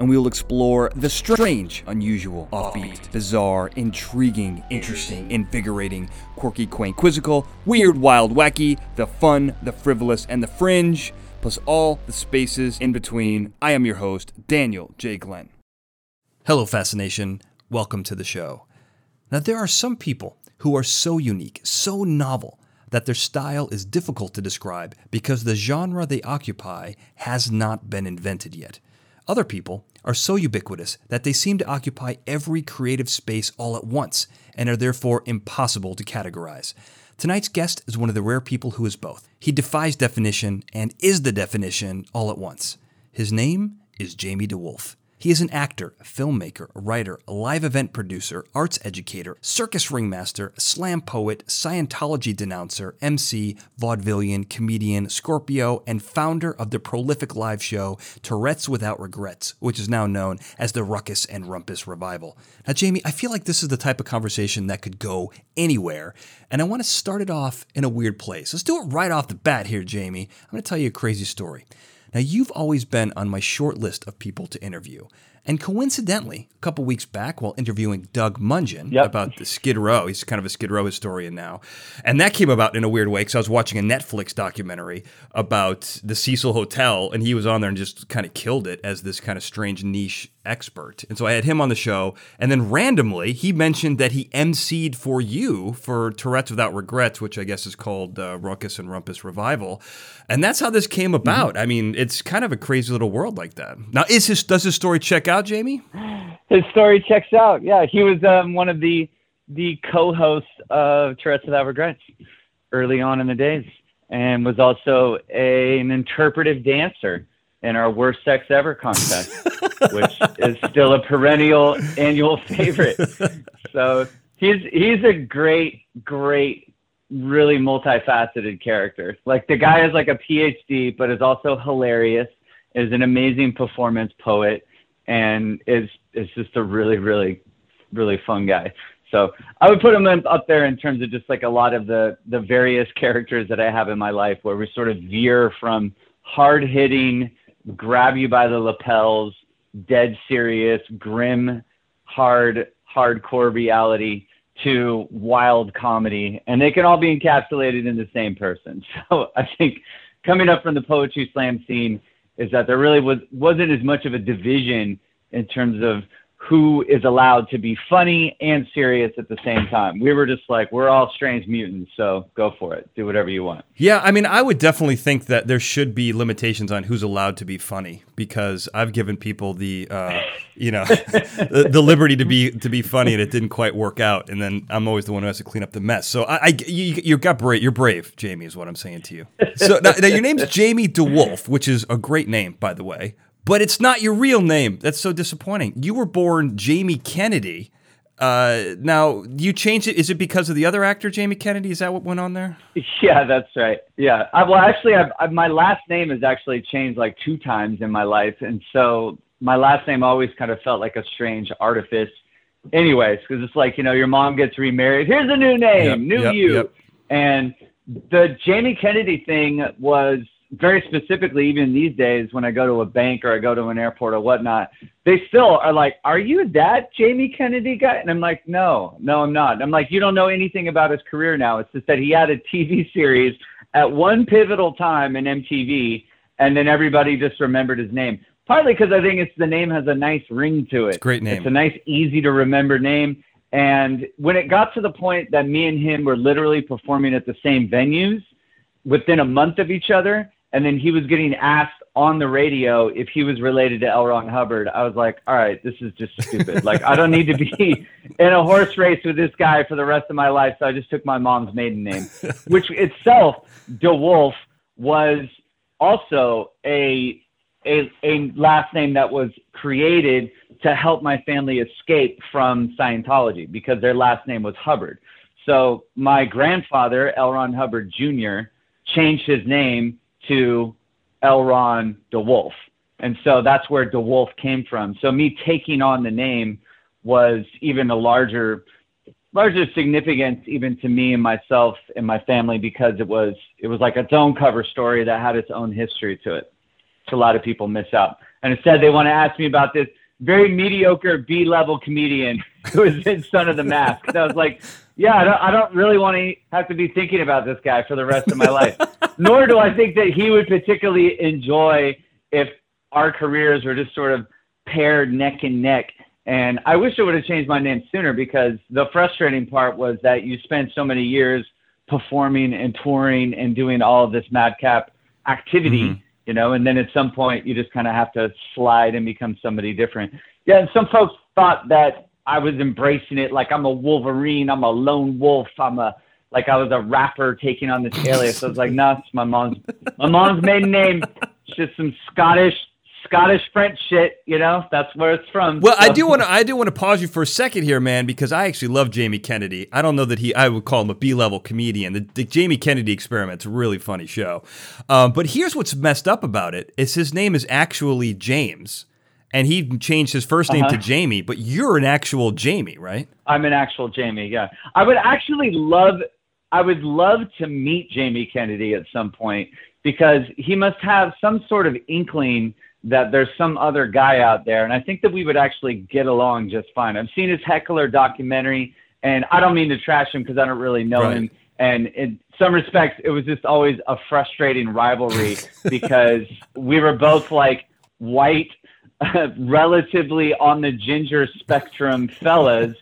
and we will explore the strange, unusual, offbeat, bizarre, intriguing, interesting, invigorating, quirky, quaint, quizzical, weird, wild, wacky, the fun, the frivolous, and the fringe, plus all the spaces in between. I am your host, Daniel J. Glenn. Hello, Fascination. Welcome to the show. Now, there are some people who are so unique, so novel, that their style is difficult to describe because the genre they occupy has not been invented yet. Other people are so ubiquitous that they seem to occupy every creative space all at once and are therefore impossible to categorize. Tonight's guest is one of the rare people who is both. He defies definition and is the definition all at once. His name is Jamie DeWolf. He is an actor, filmmaker, writer, live event producer, arts educator, circus ringmaster, slam poet, Scientology denouncer, MC, vaudevillian, comedian, Scorpio, and founder of the prolific live show Tourette's Without Regrets, which is now known as the Ruckus and Rumpus Revival. Now, Jamie, I feel like this is the type of conversation that could go anywhere, and I want to start it off in a weird place. Let's do it right off the bat here, Jamie. I'm going to tell you a crazy story. Now, you've always been on my short list of people to interview. And coincidentally, a couple weeks back, while interviewing Doug Mungin Yep. about the Skid Row, he's kind of a Skid Row historian now, and that came about in a weird way because I was watching a Netflix documentary about the Cecil Hotel, and he was on there and just kind of killed it as this kind of strange niche expert. And so I had him on the show, and then randomly he mentioned that he emceed for you for Tourette's Without Regrets, which I guess is called uh, Ruckus and Rumpus Revival, and that's how this came about. I mean, it's kind of a crazy little world like that. Now, is his does his story check out, Jamie? His story checks out. Yeah, he was um, one of the the co-hosts of Tourette's Without Regrets early on in the days, and was also a, an interpretive dancer in our worst sex ever contest, which is still a perennial annual favorite. So he's he's a great, great, really multifaceted character. Like the guy is like a PhD, but is also hilarious. Is an amazing performance poet, and is is just a really, really, really fun guy. So I would put him in, up there in terms of just like a lot of the the various characters that I have in my life, where we sort of veer from hard hitting, grab you by the lapels, dead serious, grim, hard, hardcore reality to wild comedy, and they can all be encapsulated in the same person. So I think coming up from the poetry slam scene is that there really was wasn't as much of a division in terms of who is allowed to be funny and serious at the same time. We were just like, we're all strange mutants, so go for it. Do whatever you want. Yeah, I mean, I would definitely think that there should be limitations on who's allowed to be funny because I've given people the, uh, you know, the, the liberty to be to be funny, and it didn't quite work out, and then I'm always the one who has to clean up the mess. So I, I you, you got brave. You're brave, Jamie, is what I'm saying to you. So now, now your name's Jamie DeWolf, which is a great name, by the way, but it's not your real name. That's so disappointing. You were born Jamie Kennedy. Uh, now you changed it. Is it because of the other actor, Jamie Kennedy? Is that what went on there? Yeah, that's right. Yeah. I, well, actually, I've, I, my last name has actually changed like two times in my life, and so my last name always kind of felt like a strange artifice. Anyways, because it's like you know, your mom gets remarried. Here's a new name, Yep, new yep, you, yep. and the Jamie Kennedy thing was very specifically, even these days, when I go to a bank or I go to an airport or whatnot, they still are like, "Are you that Jamie Kennedy guy?" And I'm like, "No, no, I'm not." I'm like, "You don't know anything about his career now. It's just that he had a TV series at one pivotal time in MTV, and then everybody just remembered his name." Partly because I think it's the name has a nice ring to it. It's a great name. It's a nice, easy to remember name. And when it got to the point that me and him were literally performing at the same venues within a month of each other, and then he was getting asked on the radio if he was related to L. Ron Hubbard, I was like, all right, this is just stupid. like, I don't need to be in a horse race with this guy for the rest of my life. So I just took my mom's maiden name, which itself, DeWolf, was also a, a, a last name that was created to help my family escape from Scientology because their last name was Hubbard. So my grandfather, L. Ron Hubbard Jr., changed his name to L. Ron DeWolf. And so that's where DeWolf came from. So me taking on the name was even a larger larger significance even to me and myself and my family because it was it was like its own cover story that had its own history to it. So a lot of people miss out. And instead they want to ask me about this very mediocre B level comedian who is in Son of the Mask. And I was like, yeah, I don't, I don't really want to have to be thinking about this guy for the rest of my life. Nor do I think that he would particularly enjoy if our careers were just sort of paired neck and neck. And I wish I would have changed my name sooner because the frustrating part was that you spend so many years performing and touring and doing all of this madcap activity, mm-hmm. you know, and then at some point you just kind of have to slide and become somebody different. Yeah, and some folks thought that I was embracing it like I'm a Wolverine, I'm a lone wolf, I'm a like I was a rapper taking on this alias. So I was like, no, nah, it's my mom's my mom's maiden name. It's just some Scottish Scottish French shit, you know, that's where it's from. Well, so. I do want to I do want to pause you for a second here, man, because I actually love Jamie Kennedy. I don't know that he I would call him a B level comedian. The, the, Jamie Kennedy Experiment's a really funny show, um, but here's what's messed up about it: is his name is actually James and he changed his first name uh-huh. to Jamie, but you're an actual Jamie, right? I'm an actual Jamie. Yeah, I would actually love, I would love to meet Jamie Kennedy at some point because he must have some sort of inkling that there's some other guy out there, and I think that we would actually get along just fine. I've seen his Heckler documentary, and I don't mean to trash him because I don't really know right. him. And in some respects, it was just always a frustrating rivalry because we were both like white relatively on the ginger spectrum fellas.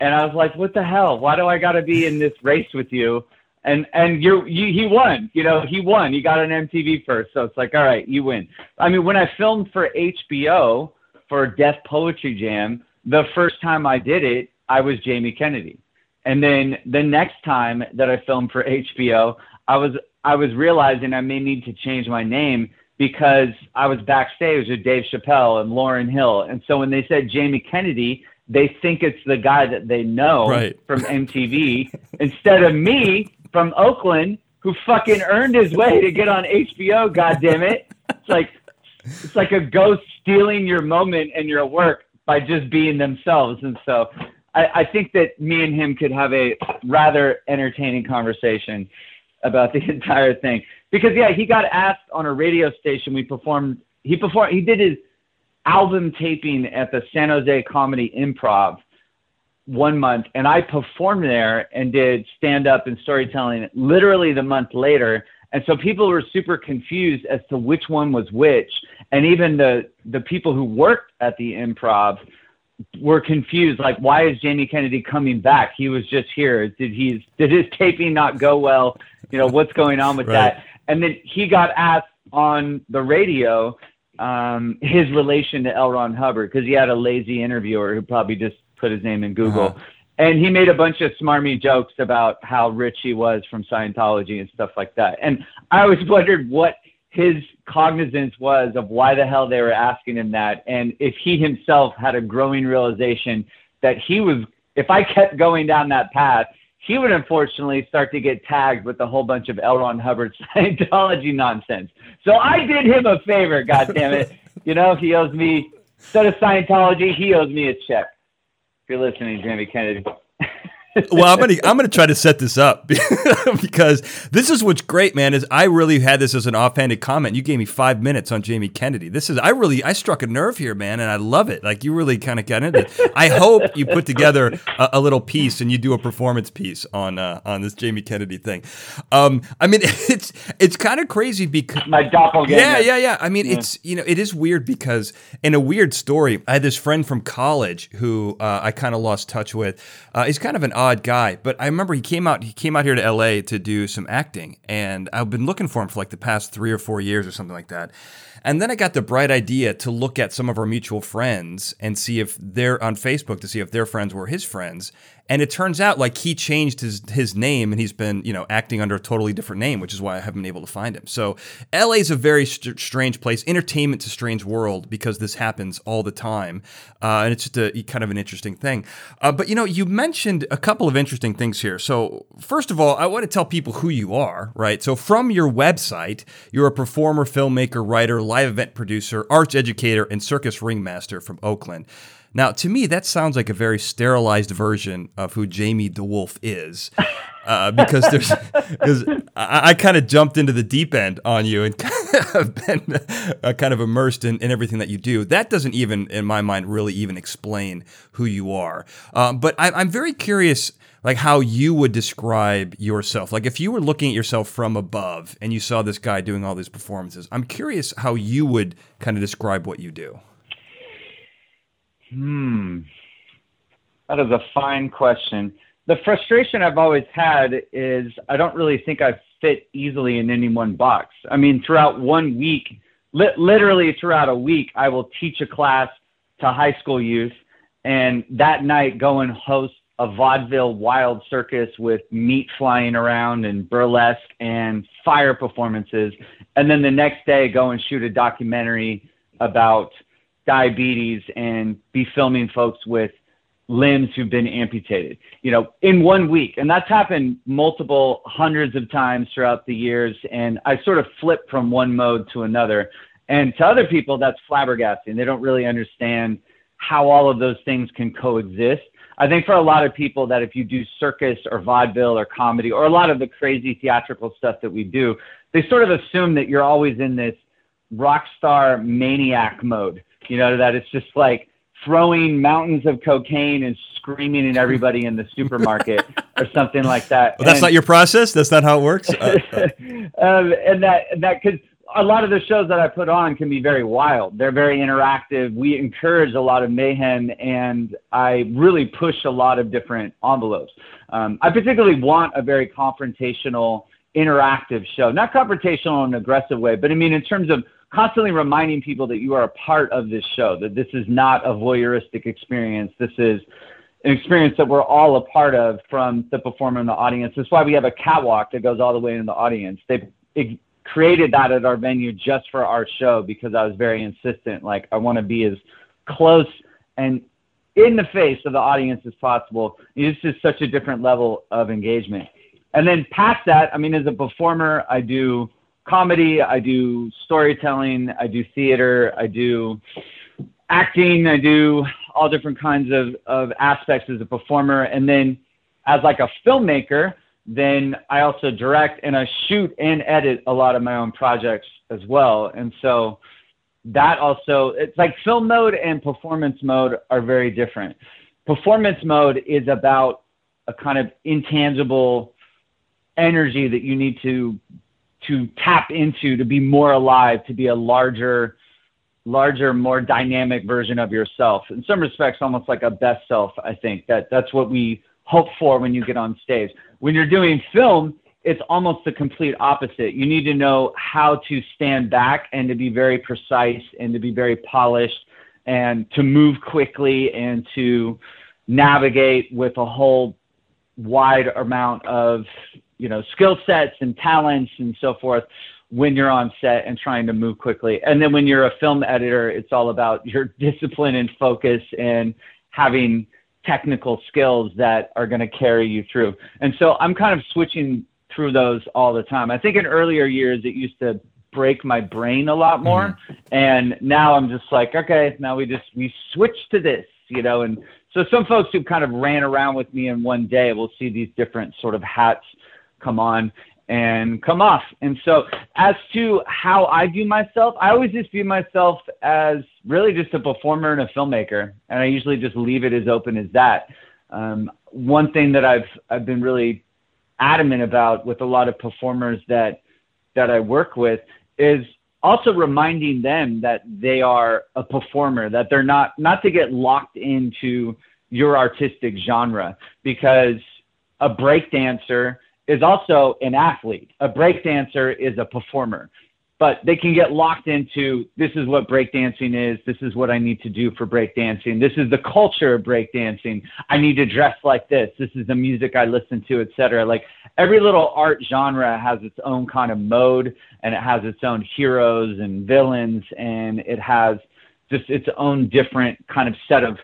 And I was like, what the hell? Why do I got to be in this race with you? And and you, you he won. You know, he won. He got an MTV first, so it's like, all right, you win. I mean, when I filmed for HBO for Def Poetry Jam, the first time I did it, I was Jamie Kennedy. And then the next time that I filmed for HBO, I was I was realizing I may need to change my name because I was backstage with Dave Chappelle and Lauryn Hill. And so when they said Jamie Kennedy, they think it's the guy that they know right. from MTV instead of me from Oakland who fucking earned his way to get on HBO, God damn it. It's like it's like a ghost stealing your moment and your work by just being themselves. And so I, I think that me and him could have a rather entertaining conversation about the entire thing because yeah, he got asked on a radio station. We performed. He performed. He did his album taping at the San Jose Comedy Improv one month, and I performed there and did stand up and storytelling literally the month later. And so people were super confused as to which one was which, and even the the people who worked at the Improv were confused. Like, why is Jamie Kennedy coming back? He was just here. Did he did his taping not go well? You know, what's going on with right. that? And then he got asked on the radio um, his relation to L. Ron Hubbard because he had a lazy interviewer who probably just put his name in Google. Uh-huh. And he made a bunch of smarmy jokes about how rich he was from Scientology and stuff like that. And I always wondered what his cognizance was of why the hell they were asking him that. And if he himself had a growing realization that he was, if I kept going down that path, he would unfortunately start to get tagged with a whole bunch of L. Ron Hubbard Scientology nonsense. So I did him a favor, God damn it. You know, he owes me instead of Scientology, he owes me a check. If you're listening, Jamie Kennedy well, I'm gonna I'm gonna try to set this up because this is what's great, man. Is I really had this as an offhanded comment. You gave me five minutes on Jamie Kennedy. This is I really I struck a nerve here, man, and I love it. Like you really kind of got into it. I hope you put together a, a, little piece and you do a performance piece on uh, on this Jamie Kennedy thing. Um, I mean, it's it's kind of crazy because my doppelganger. Yeah, yeah, yeah. I mean, yeah. it's you know, it is weird because in a weird story, I had this friend from college who uh, I kind of lost touch with. Uh, he's kind of an odd guy, but I remember he came out. He came out here to L.A. to do some acting, and I've been looking for him for like the past three or four years or something like that. And then I got the bright idea to look at some of our mutual friends and see if they're on Facebook to see if their friends were his friends. And it turns out like he changed his his name and he's been you know acting under a totally different name, which is why I haven't been able to find him. So LA is a very st- strange place. Entertainment's a strange world because this happens all the time, uh, and it's just a kind of an interesting thing. Uh, but you know, you mentioned a couple of interesting things here. So first of all, I want to tell people who you are, right? So from your website, you're a performer, filmmaker, writer, live event producer, arts educator, and circus ringmaster from Oakland. Now, to me, that sounds like a very sterilized version of who Jamie DeWolf is, uh, because there's because I, I kind of jumped into the deep end on you and have been uh, kind of immersed in, in everything that you do. That doesn't even, in my mind, really even explain who you are. Um, but I, I'm very curious like how you would describe yourself. Like if you were looking at yourself from above and you saw this guy doing all these performances, I'm curious how you would kind of describe what you do. Hmm. That is a fine question. The frustration I've always had is I don't really think I fit easily in any one box. I mean, throughout one week, li- literally throughout a week, I will teach a class to high school youth, and that night go and host a vaudeville wild circus with meat flying around and burlesque and fire performances, and then the next day go and shoot a documentary about diabetes and be filming folks with limbs who've been amputated, you know, in one week. And that's happened multiple hundreds of times throughout the years. And I sort of flip from one mode to another. And to other people, that's flabbergasting. They don't really understand how all of those things can coexist. I think for a lot of people that if you do circus or vaudeville or comedy or a lot of the crazy theatrical stuff that we do, they sort of assume that you're always in this rock star maniac mode you know, that it's just like throwing mountains of cocaine and screaming at everybody in the supermarket or something like that. Well, that's and, not your process. That's not how it works. Uh, uh. um, and that that because a lot of the shows that I put on can be very wild. They're very interactive. We encourage a lot of mayhem, and I really push a lot of different envelopes. Um, I particularly want a very confrontational, interactive show. Not confrontational in an aggressive way, but I mean in terms of constantly reminding people that you are a part of this show, that this is not a voyeuristic experience. This is an experience that we're all a part of from the performer and the audience. That's why we have a catwalk that goes all the way into the audience. They created that at our venue just for our show because I was very insistent. Like, I want to be as close and in the face of the audience as possible. It's just such a different level of engagement. And then past that, I mean, as a performer, I do comedy, I do storytelling, I do theater, I do acting, I do all different kinds of, of aspects as a performer. And then as like a filmmaker, then I also direct and I shoot and edit a lot of my own projects as well. And so that also, it's like film mode and performance mode are very different. Performance mode is about a kind of intangible energy that you need to to tap into to be more alive, to be a larger, larger, more dynamic version of yourself. In some respects, almost like a best self. I think that that's what we hope for when you get on stage. When you're doing film, it's almost the complete opposite. You need to know how to stand back and to be very precise and to be very polished and to move quickly and to navigate with a whole wide amount of you know skill sets and talents and so forth when you're on set and trying to move quickly. And then when you're a film editor, it's all about your discipline and focus and having technical skills that are going to carry you through. And so I'm kind of switching through those all the time. I think in earlier years it used to break my brain a lot more mm-hmm. and now I'm just like okay, now we just we switch to this, you know, and so some folks who kind of ran around with me in one day will see these different sort of hats come on and come off. And so, as to how I view myself, I always just view myself as really just a performer and a filmmaker, and I usually just leave it as open as that. Um, one thing that I've I've been really adamant about with a lot of performers that that I work with is also reminding them that they are a performer, that they're not not to get locked into your artistic genre because a break dancer is also an athlete. A breakdancer is a performer. but they can get locked into this is what breakdancing is. This is what I need to do for breakdancing. This is the culture of breakdancing. I need to dress like this. This is the music I listen to, etc. Like every little art genre has its own kind of mode and it has its own heroes and villains and it has just its own different kind of set of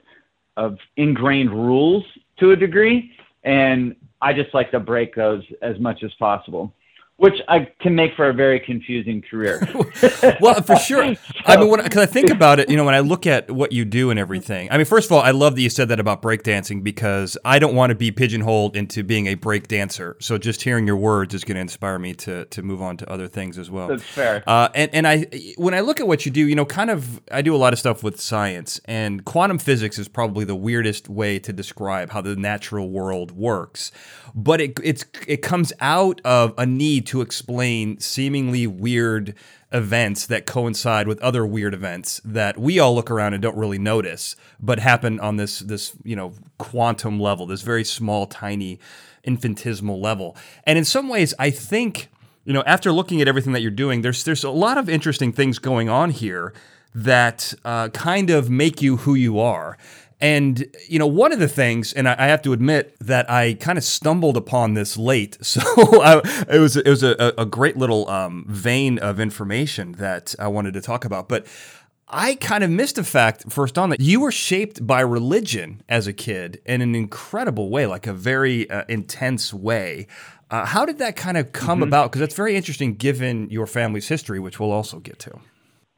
of ingrained rules to a degree. And I just like to break those as much as possible which I can make for a very confusing career. well, for sure. so, I mean, because I think about it, you know, when I look at what you do and everything. I mean, first of all, I love that you said that about breakdancing because I don't want to be pigeonholed into being a break dancer. So just hearing your words is going to inspire me to to move on to other things as well. That's fair. Uh, and and I when I look at what you do, you know, kind of I do a lot of stuff with science, and quantum physics is probably the weirdest way to describe how the natural world works. But it it's it comes out of a need to explain seemingly weird events that coincide with other weird events that we all look around and don't really notice, but happen on this this you know quantum level, this very small, tiny, infinitesimal level. And in some ways, I think you know after looking at everything that you're doing, there's there's a lot of interesting things going on here that uh, kind of make you who you are. And you know, one of the things, and I, I have to admit that I kind of stumbled upon this late, so I, it was it was a, a great little um, vein of information that I wanted to talk about. But I kind of missed the fact first on that you were shaped by religion as a kid in an incredible way, like a very uh, intense way. Uh, how did that kind of come mm-hmm. about? Because that's very interesting given your family's history, which we'll also get to.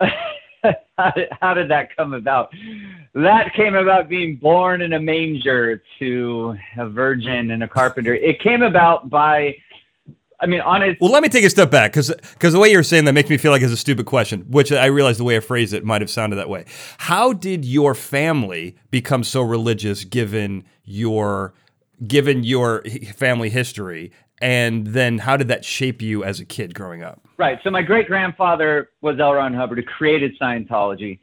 how, did, how did that come about? That came about being born in a manger to a virgin and a carpenter. It came about by, I mean, honest. Well, let me take a step back because because the way you're saying that makes me feel like it's a stupid question, which I realize the way I phrased it might have sounded that way. How did your family become so religious given your given your family history and then how did that shape you as a kid growing up? Right. So my great grandfather was L. Ron Hubbard, who created Scientology.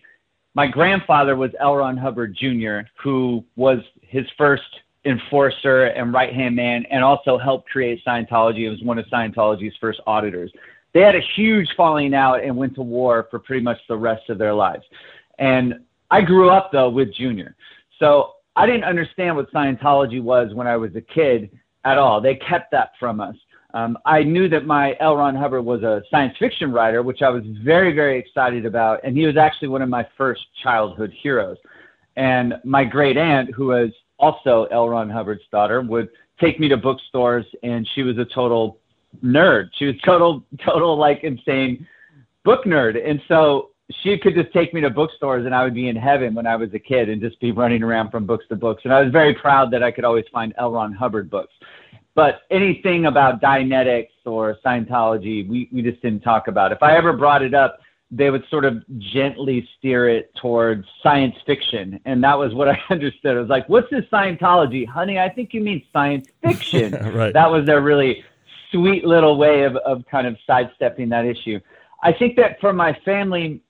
My grandfather was L. Ron Hubbard Jr., who was his first enforcer and right hand man, and also helped create Scientology. It was one of Scientology's first auditors. They had a huge falling out and went to war for pretty much the rest of their lives. And I grew up though with Junior. So I didn't understand what Scientology was when I was a kid at all. They kept that from us. Um, I knew that my L. Ron Hubbard was a science fiction writer, which I was very, very excited about. And he was actually one of my first childhood heroes. And my great aunt, who was also L. Ron Hubbard's daughter, would take me to bookstores, and she was a total nerd. She was total, total like insane book nerd. And so she could just take me to bookstores and I would be in heaven when I was a kid and just be running around from books to books. And I was very proud that I could always find L. Ron Hubbard books. But anything about Dianetics or Scientology, we, we just didn't talk about. If I ever brought it up, they would sort of gently steer it towards science fiction. And that was what I understood. I was like, what's this Scientology? Honey, I think you mean science fiction. right. That was their really sweet little way of, of kind of sidestepping that issue. I think that for my family,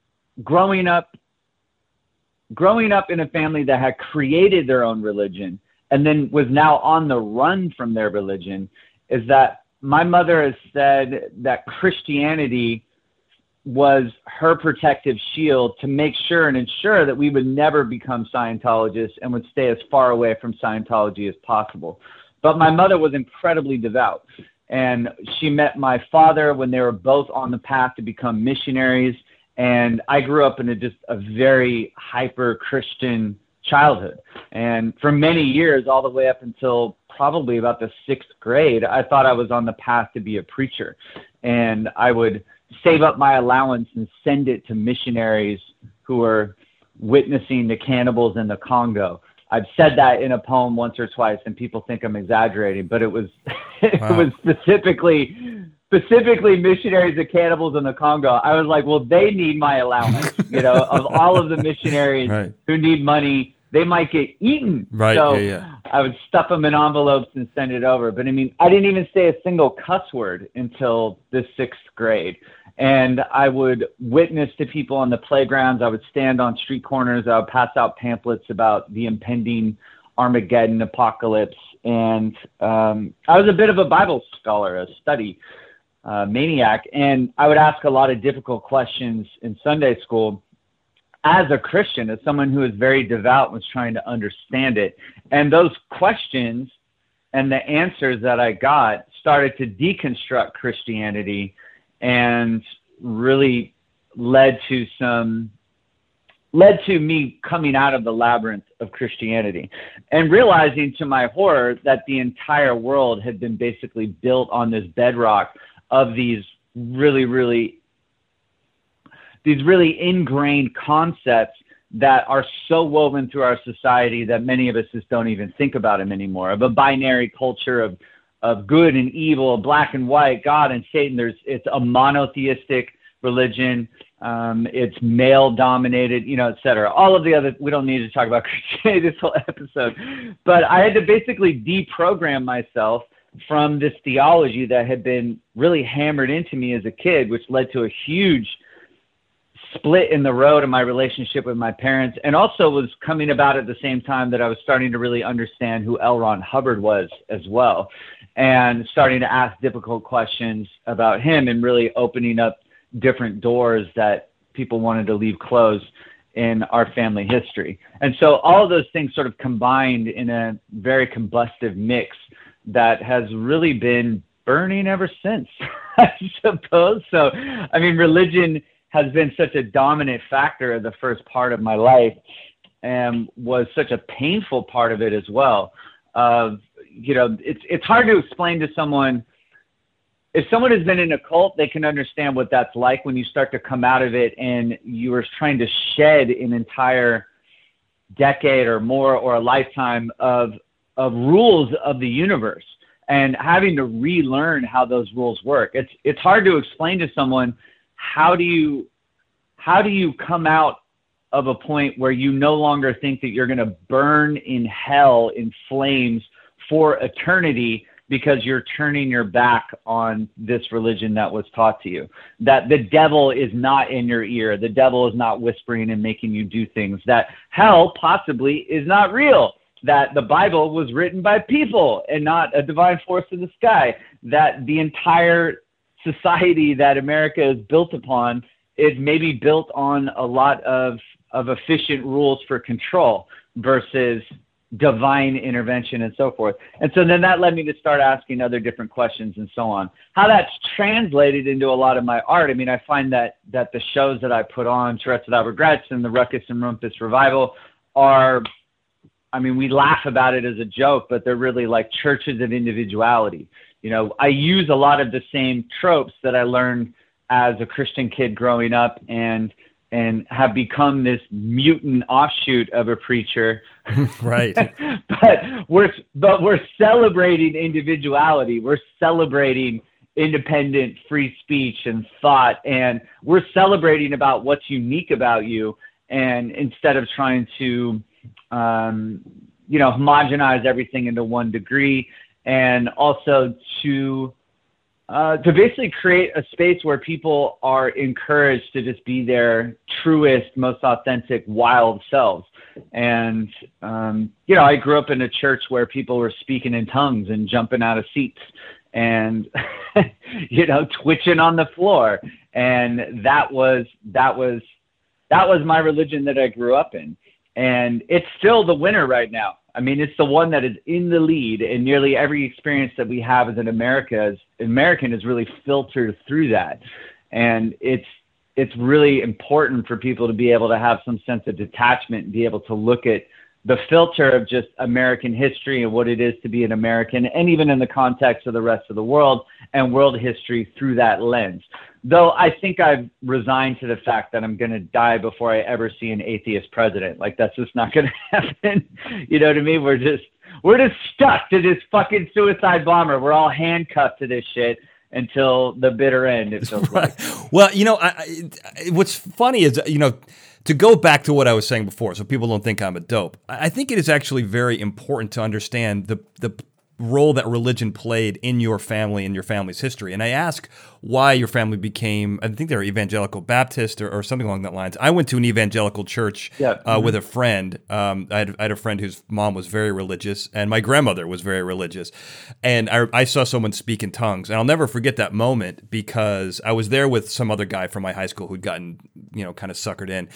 growing up growing up in a family that had created their own religion and then was now on the run from their religion is that my mother has said that Christianity was her protective shield to make sure and ensure that we would never become Scientologists and would stay as far away from Scientology as possible. But my mother was incredibly devout. And she met my father when they were both on the path to become missionaries and I grew up in a just a very hyper Christian childhood. And for many years, all the way up until probably about the sixth grade, I thought I was on the path to be a preacher. And I would save up my allowance and send it to missionaries who were witnessing the cannibals in the Congo. I've said that in a poem once or twice, and people think I'm exaggerating, but it was it wow. was specifically specifically missionaries of cannibals in the Congo, I was like, well, they need my allowance. you know, of all of the missionaries right. who need money, they might get eaten. Right. So yeah, yeah. I would stuff them in envelopes and send it over. But I mean, I didn't even say a single cuss word until the sixth grade. And I would witness to people on the playgrounds. I would stand on street corners. I would pass out pamphlets about the impending Armageddon apocalypse. And um, I was a bit of a Bible scholar, a study uh, maniac. And I would ask a lot of difficult questions in Sunday school as a Christian, as someone who is very devout, was trying to understand it. And those questions and the answers that I got started to deconstruct Christianity and really led to some led to me coming out of the labyrinth of Christianity and realizing to my horror that the entire world had been basically built on this bedrock of these really, really, these really ingrained concepts that are so woven through our society that many of us just don't even think about them anymore. Of a binary culture of of good and evil, black and white, God and Satan. There's it's a monotheistic religion. Um, it's male dominated, you know, et cetera. All of the other, we don't need to talk about Christianity this whole episode, but I had to basically deprogram myself from this theology that had been really hammered into me as a kid, which led to a huge split in the road in my relationship with my parents, and also was coming about at the same time that I was starting to really understand who L. Ron Hubbard was as well, and starting to ask difficult questions about him and really opening up different doors that people wanted to leave closed in our family history. And so all of those things sort of combined in a very combustive mix that has really been burning ever since, I suppose. So, I mean, religion has been such a dominant factor of the first part of my life and was such a painful part of it as well. Uh, you know, it's, it's hard to explain to someone – if someone has been in a cult, they can understand what that's like when you start to come out of it and you are trying to shed an entire decade or more or a lifetime of of rules of the universe and having to relearn how those rules work. It's it's hard to explain to someone how do you how do you come out of a point where you no longer think that you're going to burn in hell in flames for eternity because you're turning your back on this religion that was taught to you. That the devil is not in your ear. The devil is not whispering and making you do things. That hell possibly is not real. That the Bible was written by people and not a divine force in the sky. That the entire society that America is built upon is maybe built on a lot of, of efficient rules for control versus divine intervention and so forth. And so then that led me to start asking other different questions and so on. How that's translated into a lot of my art. I mean, I find that that the shows that I put on, Tourette's Without Regrets and the Ruckus and Rumpus Revival, are, I mean, we laugh about it as a joke, but they're really like churches of individuality. You know, I use a lot of the same tropes that I learned as a Christian kid growing up and and have become this mutant offshoot of a preacher. right. but we're but we're celebrating individuality. We're celebrating independent free speech and thought and we're celebrating about what's unique about you and instead of trying to um, you know homogenize everything into one degree and also to uh, to basically create a space where people are encouraged to just be their truest, most authentic, wild selves. And, um, you know, I grew up in a church where people were speaking in tongues and jumping out of seats and, you know, twitching on the floor. And that was, that was, that was my religion that I grew up in. And it's still the winner right now. I mean, it's the one that is in the lead, and nearly every experience that we have as an America, as American, is really filtered through that, and it's it's really important for people to be able to have some sense of detachment and be able to look at the filter of just American history and what it is to be an American, and even in the context of the rest of the world and world history through that lens though I think I've resigned to the fact that I'm going to die before I ever see an atheist president. Like that's just not going to happen. you know what I mean? We're just we're just stuck to this fucking suicide bomber. We're all handcuffed to this shit until the bitter end. It feels right. like. Well, you know, I, I, what's funny is you know. To go back to what I was saying before, so people don't think I'm a dope, I think it is actually very important to understand the the role that religion played in your family and your family's history. And I ask why your family became, I think they're evangelical Baptist or, or something along that lines. I went to an evangelical church Yeah. uh, with a friend. Um, I, had, I had a friend whose mom was very religious, and my grandmother was very religious. And I, I saw someone speak in tongues, and I'll never forget that moment because I was there with some other guy from my high school who'd gotten, you know, kind of suckered in,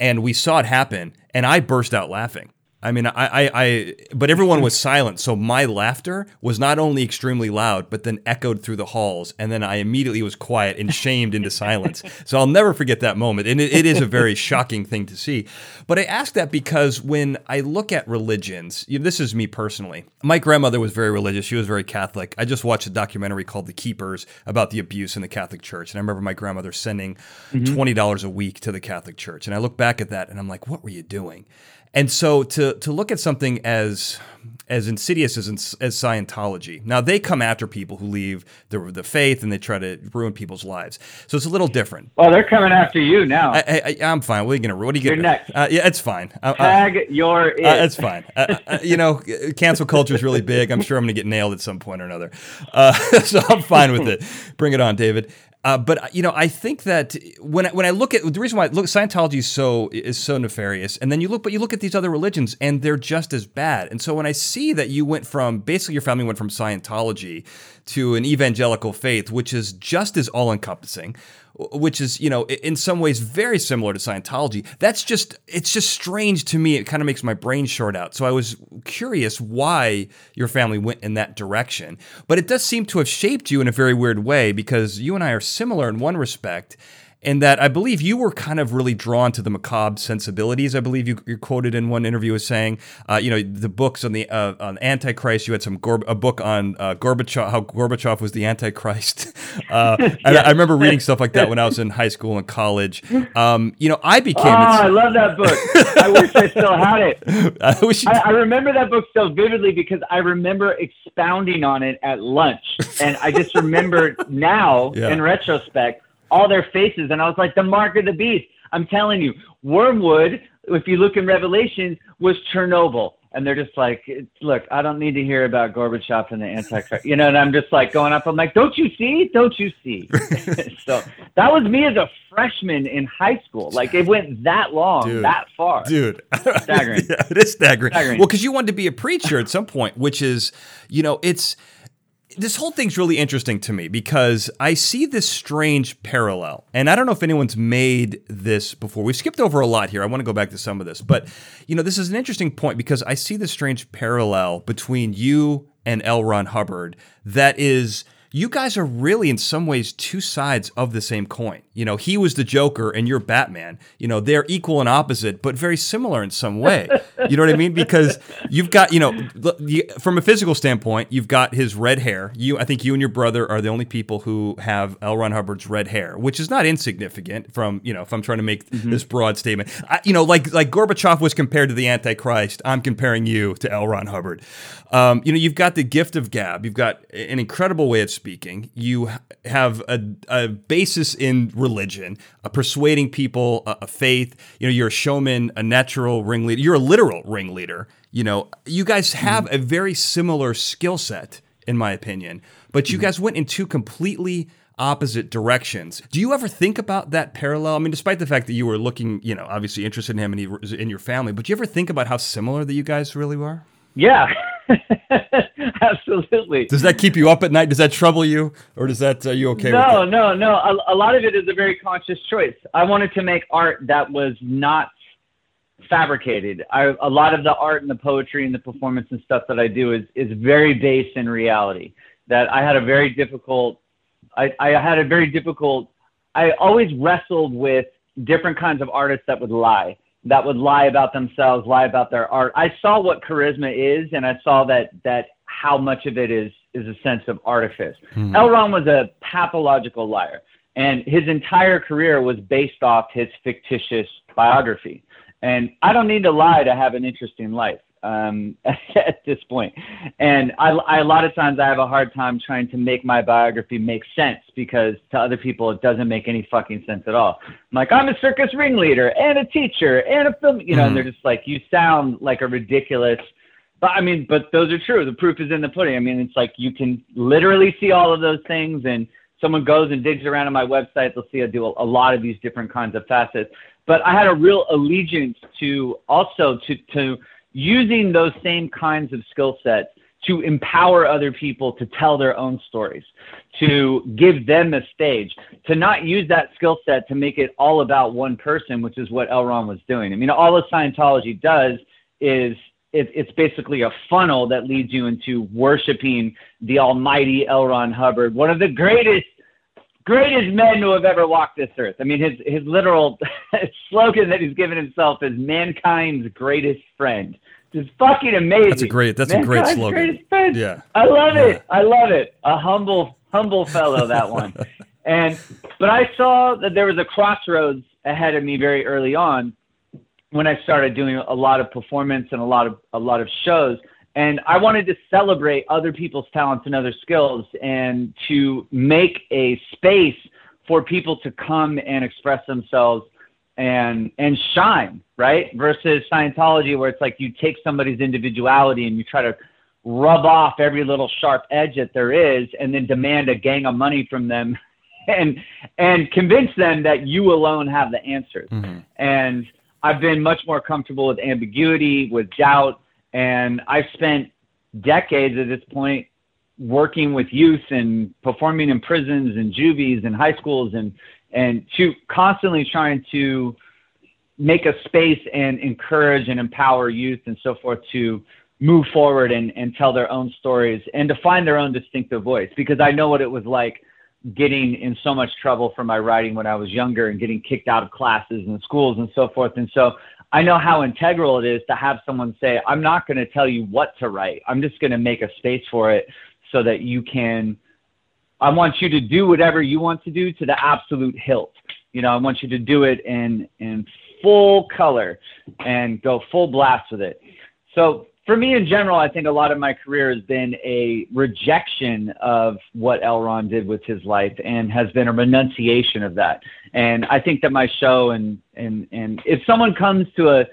and we saw it happen, and I burst out laughing. I mean, I, I, I, but everyone was silent. So my laughter was not only extremely loud, but then echoed through the halls. And then I immediately was quiet and shamed into silence. So I'll never forget that moment. And it, it is a very shocking thing to see. But I ask that because when I look at religions, you know, this is me personally. My grandmother was very religious. She was very Catholic. I just watched a documentary called The Keepers about the abuse in the Catholic Church. And I remember my grandmother sending mm-hmm. $20 a week to the Catholic Church. And I look back at that and I'm like, what were you doing? And so to to look at something as as insidious as as Scientology. Now they come after people who leave the the faith and they try to ruin people's lives. So it's a little different. Well, they're coming after you now. I, I, I'm fine. What are you gonna? What are you You're gonna? next. Uh, yeah, it's fine. Uh, uh, Tag your it. uh, it's fine. Uh, uh, you know, cancel culture is really big. I'm sure I'm going to get nailed at some point or another. Uh, so I'm fine with it. Bring it on, David. Uh, but you know, I think that when I, when I look at the reason why look Scientology is so is so nefarious, and then you look, but you look at these other religions, and they're just as bad. And so when I see that you went from basically your family went from Scientology to an evangelical faith, which is just as all encompassing, which is you know in some ways very similar to Scientology. That's just it's just strange to me. It kind of makes my brain short out. So I was curious why your family went in that direction. But it does seem to have shaped you in a very weird way because you and I are similar in one respect. In that I believe you were kind of really drawn to the macabre sensibilities. I believe you, you're quoted in one interview as saying, uh, you know, the books on the uh, on Antichrist. You had some a book on uh, Gorbachev, how Gorbachev was the Antichrist. Uh, and I, I remember reading stuff like that when I was in high school and college. Um, you know, I became. Oh, I love that book. I wish I still had it. I wish I, I remember that book so vividly because I remember expounding on it at lunch, and I just remember now, Yeah. in retrospect, all their faces, and I was like, "The mark of the beast." I'm telling you, Wormwood. If you look in Revelations, was Chernobyl, and they're just like, "Look, I don't need to hear about Gorbachev and the Antichrist," you know. And I'm just like going up. I'm like, "Don't you see? Don't you see?" so that was me as a freshman in high school. Like it went that long, Dude. that far. dude. Staggering. yeah, it is staggering. Staggering. Well, because you wanted to be a preacher at some point, which is, you know, it's this whole thing's really interesting to me because I see this strange parallel, and I don't know if anyone's made this before. We skipped over a lot here. I want to go back to some of this, but you know, this is an interesting point because I see this strange parallel between you and L. Ron Hubbard that is. You guys are really, in some ways, two sides of the same coin. You know, he was the Joker and you're Batman. You know, they're equal and opposite, but very similar in some way. You know what I mean? Because you've got, you know, from a physical standpoint, you've got his red hair. You, I think you and your brother are the only people who have L. Ron Hubbard's red hair, which is not insignificant. From you know, if I'm trying to make this broad statement, I, you know, like like Gorbachev was compared to the Antichrist, I'm comparing you to L. Ron Hubbard. Um, you know, you've got the gift of gab. You've got an incredible way of speaking. You have a, a basis in religion, uh, persuading people, a, a faith. You know, you're a showman, a natural ringleader. You're a literal ringleader. You know, you guys have a very similar skill set, in my opinion, but you guys went in two completely opposite directions. Do you ever think about that parallel? I mean, despite the fact that you were looking, you know, obviously interested in him and he was in your family, but do you ever think about how similar that you guys really were? Yeah, absolutely. Does that keep you up at night? Does that trouble you, or does that are you okay no, no, no. A, a lot of it is a very conscious choice. I wanted to make art that was not fabricated. I, a lot of the art and the poetry and the performance and stuff that I do is is very based in reality. That I had a very difficult. I, I had a very difficult. I always wrestled with different kinds of artists that would lie, that would lie about themselves, lie about their art. I saw what charisma is, and I saw that that how much of it is is a sense of artifice. Hmm. L. Ron was a pathological liar, and his entire career was based off his fictitious biography. And I don't need to lie to have an interesting life um, at this point. And I, I, a lot of times I have a hard time trying to make my biography make sense because to other people it doesn't make any fucking sense at all. I'm like, I'm a circus ringleader and a teacher and a film, you know, and they're just like, you sound like a ridiculous but I mean, but those are true. The proof is in the pudding. I mean, it's like you can literally see all of those things, and someone goes and digs around on my website, they'll see I do a, a lot of these different kinds of facets. But I had a real allegiance to also to to using those same kinds of skill sets to empower other people to tell their own stories, to give them a stage, to not use that skill set to make it all about one person, which is what L. Ron was doing. I mean, all of Scientology does is it, it's basically a funnel that leads you into worshiping the almighty L. Ron Hubbard, one of the greatest greatest men who have ever walked this earth. I mean, his his literal slogan that he's given himself is mankind's greatest friend. It's fucking amazing. That's a great. That's mankind's a great slogan. Yeah, I love yeah. it. I love it. A humble humble fellow that one. and but I saw that there was a crossroads ahead of me very early on when I started doing a lot of performance and a lot of a lot of shows. And I wanted to celebrate other people's talents and other skills and to make a space for people to come and express themselves and and shine, right? Versus Scientology where it's like you take somebody's individuality and you try to rub off every little sharp edge that there is and then demand a gang of money from them and and convince them that you alone have the answers. Mm-hmm. And I've been much more comfortable with ambiguity, with doubt, and I've spent decades at this point working with youth and performing in prisons and juvies and high schools and and to constantly trying to make a space and encourage and empower youth and so forth to move forward and, and tell their own stories and to find their own distinctive voice because I know what it was like getting in so much trouble for my writing when I was younger and getting kicked out of classes and schools and so forth. And so I know how integral it is to have someone say, I'm not going to tell you what to write. I'm just going to make a space for it so that you can, I want you to do whatever you want to do to the absolute hilt. You know, I want you to do it in, in full color and go full blast with it. So for me in general, I think a lot of my career has been a rejection of what L. Ron did with his life and has been a renunciation of that. And I think that my show and and and if someone comes to a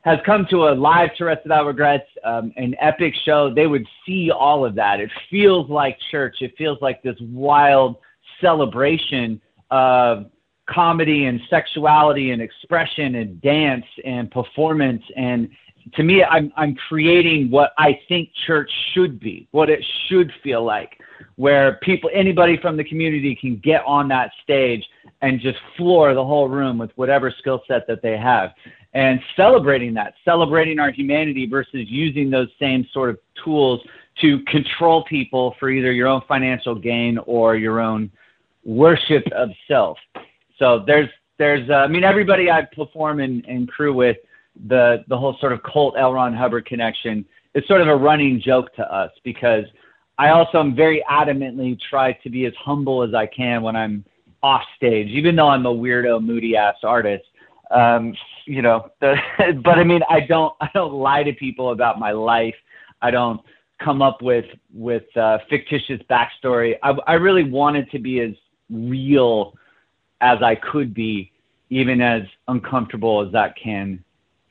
has come to a live Tourette's Without Regrets, um, an epic show, they would see all of that. It feels like church. It feels like this wild celebration of comedy and sexuality and expression and dance and performance and to me, I'm, I'm creating what I think church should be, what it should feel like, where people, anybody from the community can get on that stage and just floor the whole room with whatever skill set that they have. And celebrating that, celebrating our humanity versus using those same sort of tools to control people for either your own financial gain or your own worship of self. So there's, there's, uh, I mean, everybody I perform and, and crew with, the the whole sort of cult L. Ron Hubbard connection is sort of a running joke to us because I also am very adamantly try to be as humble as I can when I'm off stage, even though I'm a weirdo, moody ass artist. Um, you know, the, but I mean, I don't I don't lie to people about my life. I don't come up with with uh, fictitious backstory. I, I really wanted to be as real as I could be, even as uncomfortable as that can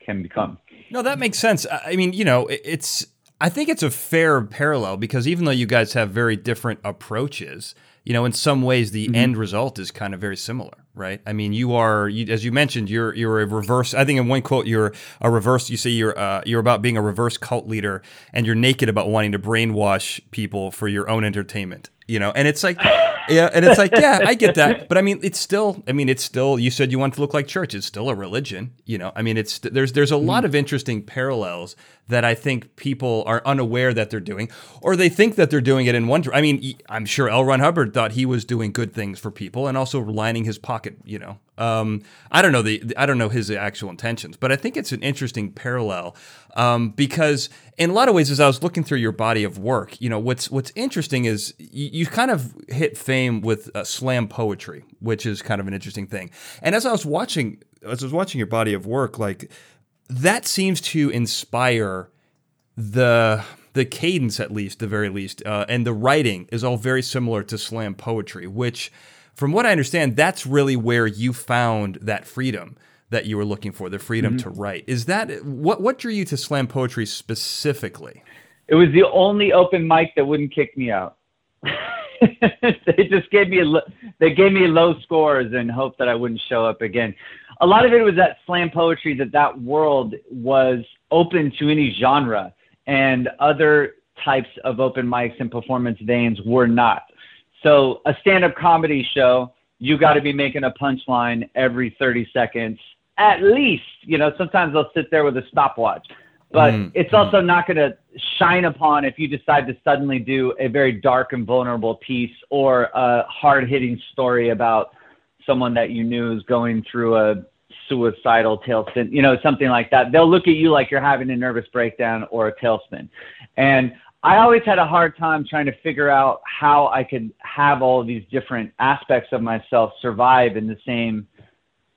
can become. No, that makes sense. I mean, you know, it's I think it's a fair parallel because even though you guys have very different approaches, you know, in some ways the mm-hmm. end result is kind of very similar, right? I mean, you are, you, as you mentioned, you're you're a reverse. I think in one quote, you're a reverse. You say you're uh, you're about being a reverse cult leader, and you're naked about wanting to brainwash people for your own entertainment. You know, and it's like yeah, and it's like, yeah, I get that, but I mean, it's still, I mean, it's still. You said you want to look like church. It's still a religion, you know. I mean, it's there's there's a mm. lot of interesting parallels that I think people are unaware that they're doing, or they think that they're doing it in one. I mean, I'm sure L. Ron Hubbard thought he was doing good things for people and also lining his pocket, you know, um, I don't know the I don't know his actual intentions, but I think it's an interesting parallel um, because in a lot of ways, as I was looking through your body of work, you know what's what's interesting is you, you kind of hit fame with uh, slam poetry, which is kind of an interesting thing. And as I was watching, as I was watching your body of work, like that seems to inspire the the cadence at least, the very least, uh, and the writing is all very similar to slam poetry, which from what I understand, that's really where you found that freedom that you were looking for, the freedom Mm-hmm. to write. Is that what what drew you to slam poetry specifically? It was the only open mic that wouldn't kick me out. they just gave me a, they gave me low scores and hoped that I wouldn't show up again. A lot of it was that slam poetry that that world was open to any genre and other types of open mics and performance veins were not. So a stand-up comedy show, you got to be making a punchline every 30 seconds at least. You know, sometimes they'll sit there with a stopwatch but Mm, it's also not going to shine upon if you decide to suddenly do a very dark and vulnerable piece or a hard hitting story about someone that you knew is going through a suicidal tailspin, you know, something like that. They'll look at you like you're having a nervous breakdown or a tailspin. And I always had a hard time trying to figure out how I could have all of these different aspects of myself survive in the same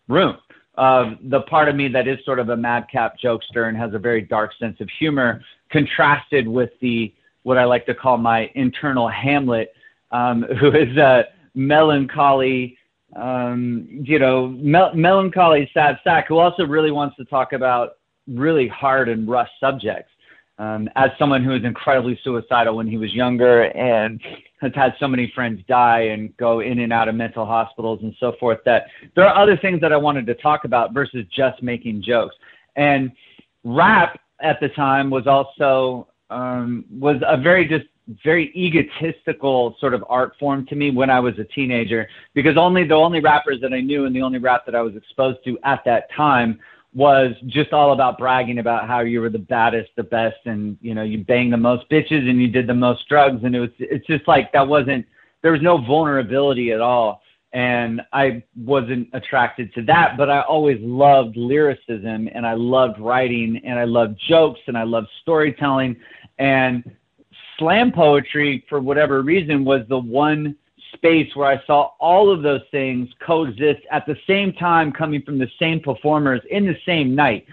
room. Uh, the part of me that is sort of a madcap jokester and has a very dark sense of humor, contrasted with the what I like to call my internal Hamlet, um, who is a melancholy, um, you know, mel- melancholy sad sack, who also really wants to talk about really hard and rough subjects. Um, as someone who was incredibly suicidal when he was younger and has had so many friends die and go in and out of mental hospitals and so forth, that there are other things that I wanted to talk about versus just making jokes. And rap at the time was also um, was a very just very egotistical sort of art form to me when I was a teenager because only the only rappers that I knew and the only rap that I was exposed to at that time was just all about bragging about how you were the baddest, the best, and you know you banged the most bitches and you did the most drugs, and it was it's just like that wasn't there was no vulnerability at all, and I wasn't attracted to that, but I always loved lyricism and I loved writing and I loved jokes and I loved storytelling, and slam poetry for whatever reason was the one space where I saw all of those things coexist at the same time coming from the same performers in the same night.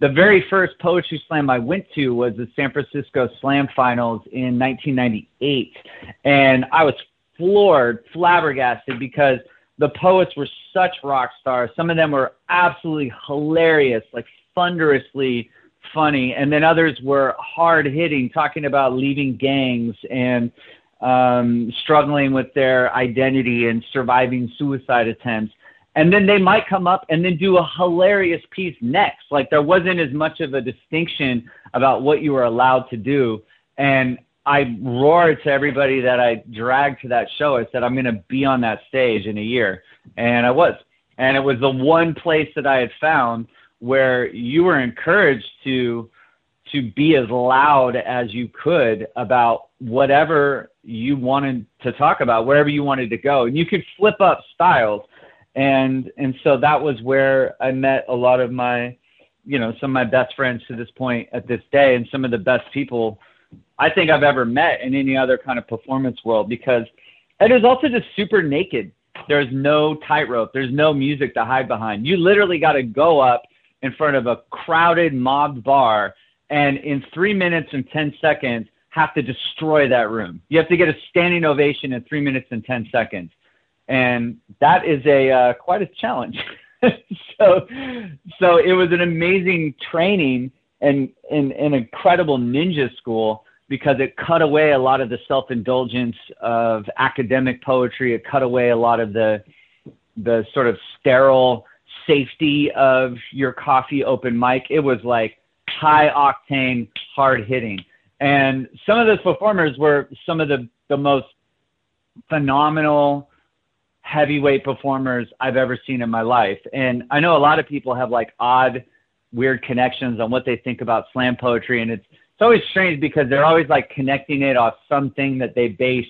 The very first poetry slam I went to was the San Francisco Slam Finals in 1998. And I was floored, flabbergasted because the poets were such rock stars. Some of them were absolutely hilarious, like thunderously funny. And then others were hard hitting, talking about leaving gangs and um, struggling with their identity and surviving suicide attempts. And then they might come up and then do a hilarious piece next. Like there wasn't as much of a distinction about what you were allowed to do. And I roared to everybody that I dragged to that show. I said, I'm going to be on that stage in a year. And I was. And it was the one place that I had found where you were encouraged to to be as loud as you could about whatever you wanted to talk about, wherever you wanted to go. And you could flip up styles. And and so that was where I met a lot of my, you know, some of my best friends to this point at this day and some of the best people I think I've ever met in any other kind of performance world because it is also just super naked. There's no tightrope. There's no music to hide behind. You literally got to go up in front of a crowded mobbed bar and in three minutes and 10 seconds have to destroy that room. You have to get a standing ovation in three minutes and 10 seconds. And that is a uh, quite a challenge. so, so it was an amazing training and an incredible ninja school because it cut away a lot of the self-indulgence of academic poetry. It cut away a lot of the the sort of sterile safety of your coffee open mic. It was like high octane, hard hitting. And some of those performers were some of the, the most phenomenal heavyweight performers I've ever seen in my life. And I know a lot of people have like odd, weird connections on what they think about slam poetry. And it's, it's always strange because they're always like connecting it off something that they base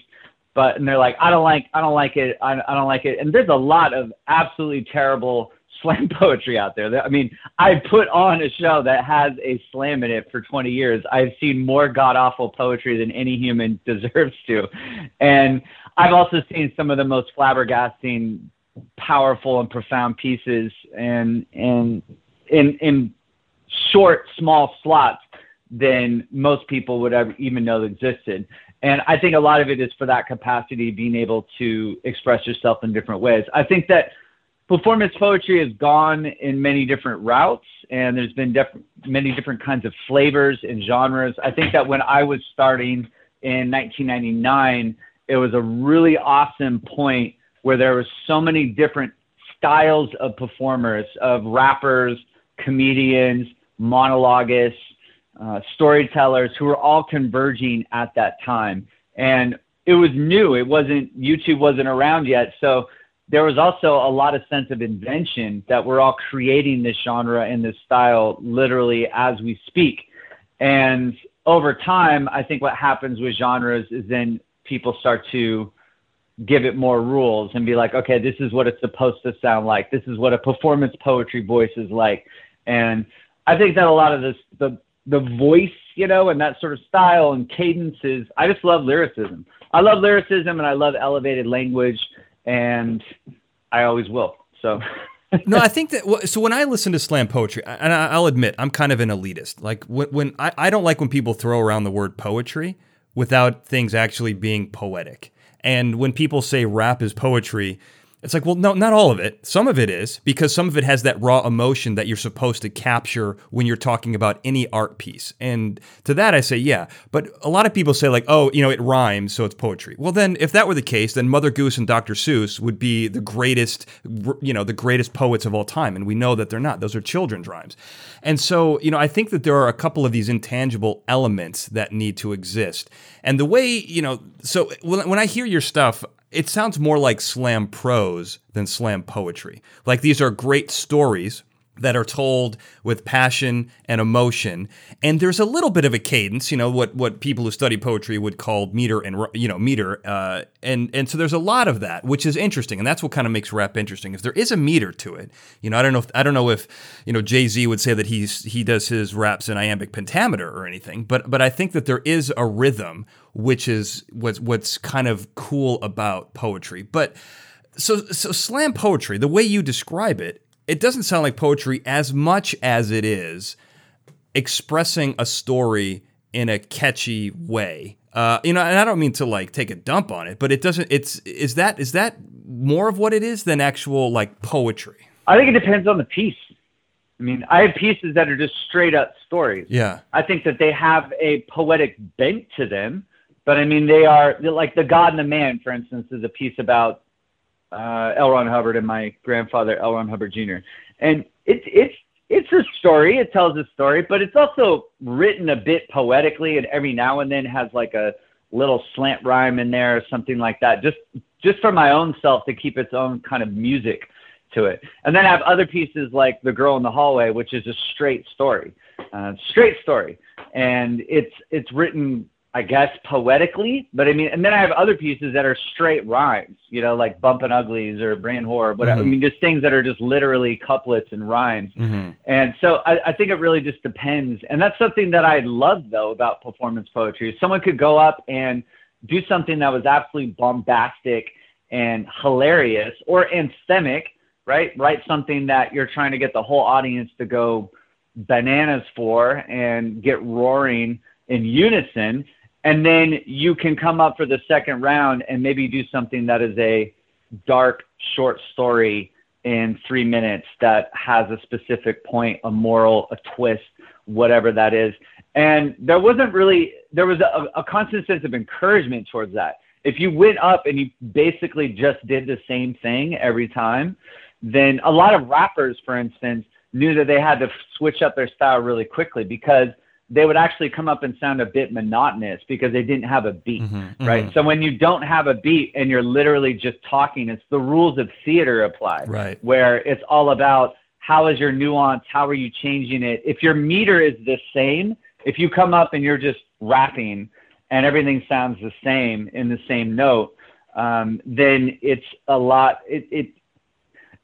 but and they're like i don't like i don't like it I, I don't like it and there's a lot of absolutely terrible slam poetry out there. I mean i put on a show that has a slam in it for 20 years. I've seen more god awful poetry than any human deserves to. And i've also seen some of the most flabbergasting powerful and profound pieces and and in in short small slots than most people would ever even know existed. And I think a lot of it is for that capacity, being able to express yourself in different ways. I think that performance poetry has gone in many different routes, and there's been def- many different kinds of flavors and genres. I think that when I was starting in 1999, it was a really awesome point where there was so many different styles of performers, of rappers, comedians, monologuists, uh, storytellers who were all converging at that time. And it was new. It wasn't, YouTube wasn't around yet. So there was also a lot of sense of invention that we're all creating this genre and this style literally as we speak. And over time, I think what happens with genres is then people start to give it more rules and be like, okay, this is what it's supposed to sound like. This is what a performance poetry voice is like. And I think that a lot of this, the, the voice, you know, and that sort of style and cadences, I just love lyricism. I love lyricism and I love elevated language and I always will. So. no, I think that. So when I listen to slam poetry, and I'll admit I'm kind of an elitist. Like when, when I, I don't like when people throw around the word poetry without things actually being poetic. And when people say rap is poetry, it's like, well, no, not all of it. Some of it is because some of it has that raw emotion that you're supposed to capture when you're talking about any art piece. And to that, I say, yeah. But a lot of people say, like, oh, you know, it rhymes, so it's poetry. Well, then, if that were the case, then Mother Goose and Dr. Seuss would be the greatest, you know, the greatest poets of all time. And we know that they're not. Those are children's rhymes. And so, you know, I think that there are a couple of these intangible elements that need to exist. And the way, you know, so when I hear your stuff, it sounds more like slam prose than slam poetry. Like these are great stories that are told with passion and emotion. And there's a little bit of a cadence you know what what people who study poetry would call meter and you know meter uh, and and so there's a lot of that which is interesting and that's what kind of makes rap interesting if there is a meter to it. You know i don't know if i don't know if you know jay-z would say that he's he does his raps in iambic pentameter or anything but but i think that there is a rhythm which is what's what's kind of cool about poetry. But so so slam poetry the way you describe it it doesn't sound like poetry as much as it is expressing a story in a catchy way. Uh, you know, and I don't mean to like take a dump on it, but it doesn't. It's is that is that more of what it is than actual like poetry? I think it depends on the piece. I mean, I have pieces that are just straight up stories. Yeah. I think that they have a poetic bent to them, but I mean, they are like the God and the Man, for instance, is a piece about uh, L. Ron Hubbard and my grandfather L. Ron Hubbard Jr. And it's it's it's a story. It tells a story, but it's also written a bit poetically, and every now and then has like a little slant rhyme in there or something like that. Just just for my own self to keep its own kind of music to it. And then I have other pieces like The Girl in the Hallway, which is a straight story, uh, straight story, and it's it's written I guess poetically, but I mean, and then I have other pieces that are straight rhymes, you know, like Bumpin' Uglies or Brain Horror, whatever. Mm-hmm. I mean, just things that are just literally couplets and rhymes. Mm-hmm. And so I, I think it really just depends. And that's something that I love though about performance poetry. Someone could go up and do something that was absolutely bombastic and hilarious or anthemic, right? Write something that you're trying to get the whole audience to go bananas for and get roaring in unison and then you can come up for the second round and maybe do something that is a dark short story in three minutes that has a specific point, a moral, a twist, whatever that is. And there wasn't really, there was a, a constant sense of encouragement towards that. If you went up and you basically just did the same thing every time, then a lot of rappers, for instance, knew that they had to switch up their style really quickly because – they would actually come up and sound a bit monotonous because they didn't have a beat, mm-hmm, right? Mm-hmm. So when you don't have a beat and you're literally just talking, it's the rules of theater apply, right? Where it's all about how is your nuance, how are you changing it? If your meter is the same, if you come up and you're just rapping and everything sounds the same in the same note, um, then it's a lot. It, it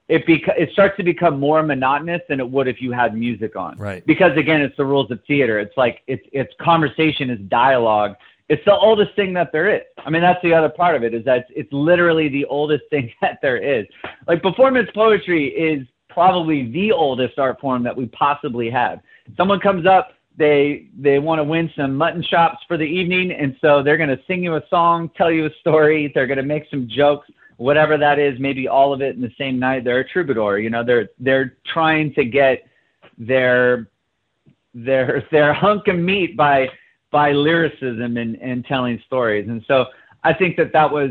it beca- it starts to become more monotonous than it would if you had music on. Right. Because again, it's the rules of theater. It's like it's it's conversation, it's dialogue. It's the oldest thing that there is. I mean, that's the other part of it is that it's, it's literally the oldest thing that there is. Like performance poetry is probably the oldest art form that we possibly have. Someone comes up, they they want to win some mutton chops for the evening, and so they're going to sing you a song, tell you a story, they're going to make some jokes whatever that is, maybe all of it in the same night. They're a troubadour. You know, they're they're trying to get their their their hunk of meat by by lyricism and, and telling stories. And so I think that that was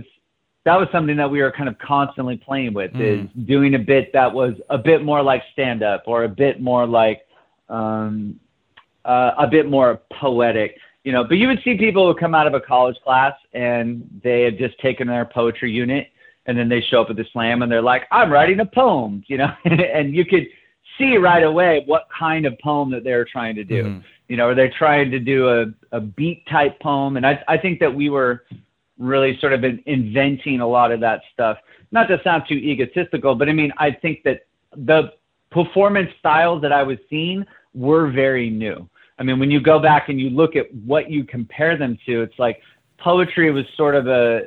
that was something that we were kind of constantly playing with mm. is doing a bit that was a bit more like stand up or a bit more like um, uh, a bit more poetic you know but you would see people who come out of a college class and they had just taken their poetry unit and then they show up at the slam and they're like i'm writing a poem you know and you could see right away what kind of poem that they're trying to do mm. you know are they trying to do a, a beat type poem and I, I think that we were really sort of inventing a lot of that stuff. Not to sound too egotistical, but I mean, I think that the performance styles that I was seeing were very new. I mean, when you go back and you look at what you compare them to, it's like poetry was sort of a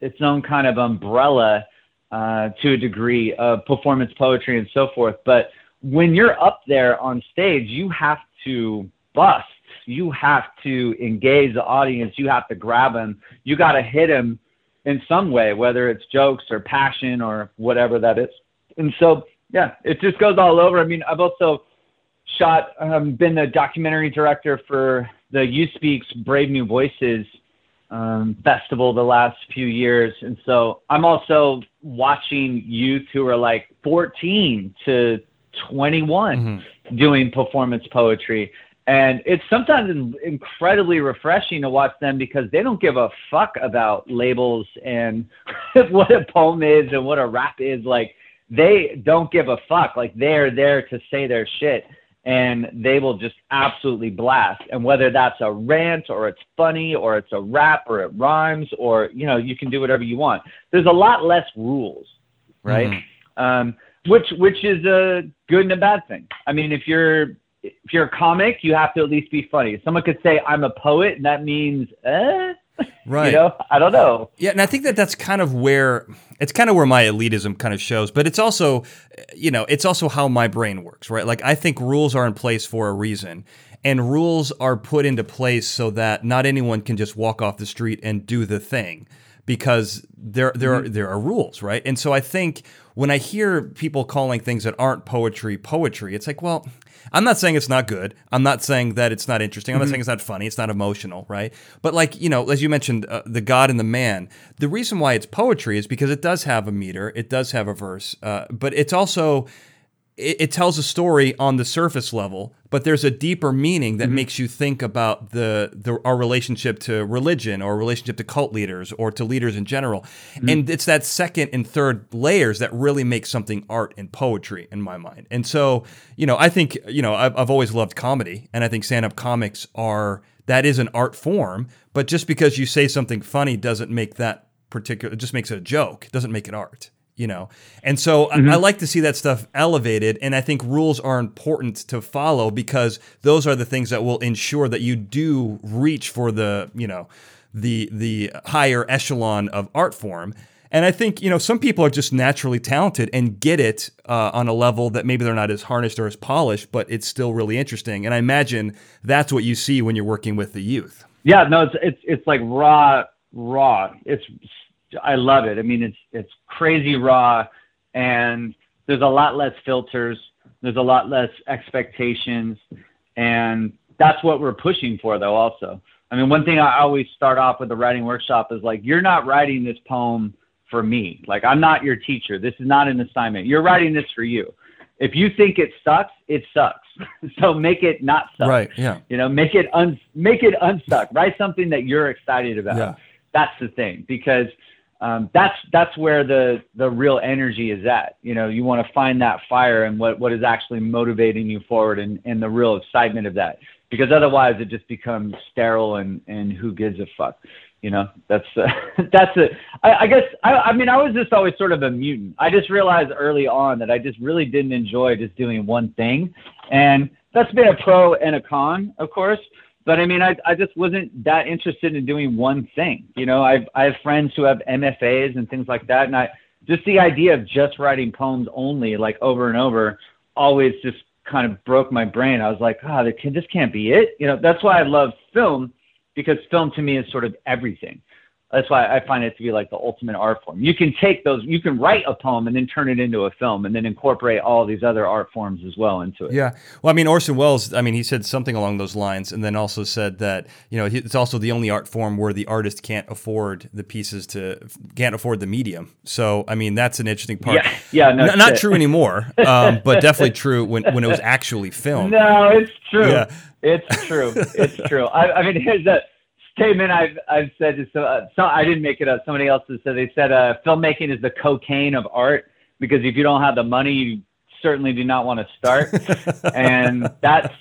its own kind of umbrella uh, to a degree of performance poetry and so forth. But when you're up there on stage, you have to bust you have to engage the audience. You have to grab them. You got to hit them in some way, whether it's jokes or passion or whatever that is. And so, yeah, it just goes all over. I mean, I've also shot, um, been the documentary director for the Youth Speaks Brave New Voices um, festival the last few years. And so I'm also watching youth who are like 14 to 21 mm-hmm. doing performance poetry. And it's sometimes incredibly refreshing to watch them because they don't give a fuck about labels and what a poem is and what a rap is. Like, they don't give a fuck. Like, they're there to say their shit and they will just absolutely blast. And whether that's a rant or it's funny or it's a rap or it rhymes or, you know, you can do whatever you want. There's a lot less rules, right? Mm-hmm. Um, which, which is a good and a bad thing. I mean, if you're, if you're a comic, you have to at least be funny. Someone could say I'm a poet, and that means, eh? Right. you know, I don't know. Yeah, and I think that that's kind of where it's kind of where my elitism kind of shows, but it's also, you know, it's also how my brain works, right? Like I think rules are in place for a reason. And rules are put into place so that not anyone can just walk off the street and do the thing because there there mm-hmm. are there are rules, right? And so I think when I hear people calling things that aren't poetry poetry, it's like, well, I'm not saying it's not good. I'm not saying that it's not interesting. I'm mm-hmm. not saying it's not funny. It's not emotional, right? But like you know, as you mentioned, uh, the God and the Man. The reason why it's poetry is because it does have a meter. It does have a verse, uh, but it's also it, it, tells a story on the surface level, but there's a deeper meaning that mm-hmm. makes you think about the, the our relationship to religion or relationship to cult leaders or to leaders in general. Mm-hmm. And it's that second and third layers that really make something art and poetry in my mind. And so, you know, I think, you know, I've, I've always loved comedy and I think stand-up comics are that is an art form, but just because you say something funny doesn't make that particular it just makes it a joke, it doesn't make it art you know? And so mm-hmm. I, I, like to see that stuff elevated and i think rules are important to follow because those are the things that will ensure that you do reach for the you know the the higher echelon of art form. And i think you know some people are just naturally talented and get it uh, on a level that maybe they're not as harnessed or as polished but it's still really interesting. And i imagine that's what you see when you're working with the youth. Yeah no it's it's, it's like raw raw. It's I love it. I mean, it's it's crazy raw, and there's a lot less filters. There's a lot less expectations, and that's what we're pushing for, though. Also, I mean, one thing I always start off with the writing workshop is like, you're not writing this poem for me. Like, I'm not your teacher. This is not an assignment. You're writing this for you. If you think it sucks, it sucks. so make it not suck. Right. Yeah. You know, make it un make it unstuck. Write something that you're excited about. Yeah. That's the thing because um, that's that's where the the real energy is at. You know, you want to find that fire and what what is actually motivating you forward and and the real excitement of that. Because otherwise, it just becomes sterile and and who gives a fuck. You know, that's uh, that's it. I guess I, I mean I was just always sort of a mutant. I just realized early on that I just really didn't enjoy just doing one thing, and that's been a pro and a con, of course. But I mean, I, I just wasn't that interested in doing one thing. You know, I've, I have friends who have MFAs and things like that. And I just the idea of just writing poems only, like over and over, always just kind of broke my brain. I was like, oh, this can't be it. You know, that's why I love film because film to me is sort of everything. That's why I find it to be like the ultimate art form. You can take those, you can write a poem and then turn it into a film, and then incorporate all these other art forms as well into it. Yeah, well, I mean Orson Welles, I mean he said something along those lines, and then also said that you know it's also the only art form where the artist can't afford the pieces to can't afford the medium. So I mean that's an interesting part. Yeah, yeah, no, N- not true anymore, um, but definitely true when when it was actually filmed. No, it's true. Yeah. It's true. It's true. I, I mean, here's a statement I've I've said so, uh, so I didn't make it up. Somebody else has said they said uh, filmmaking is the cocaine of art because if you don't have the money, you certainly do not want to start. and that's,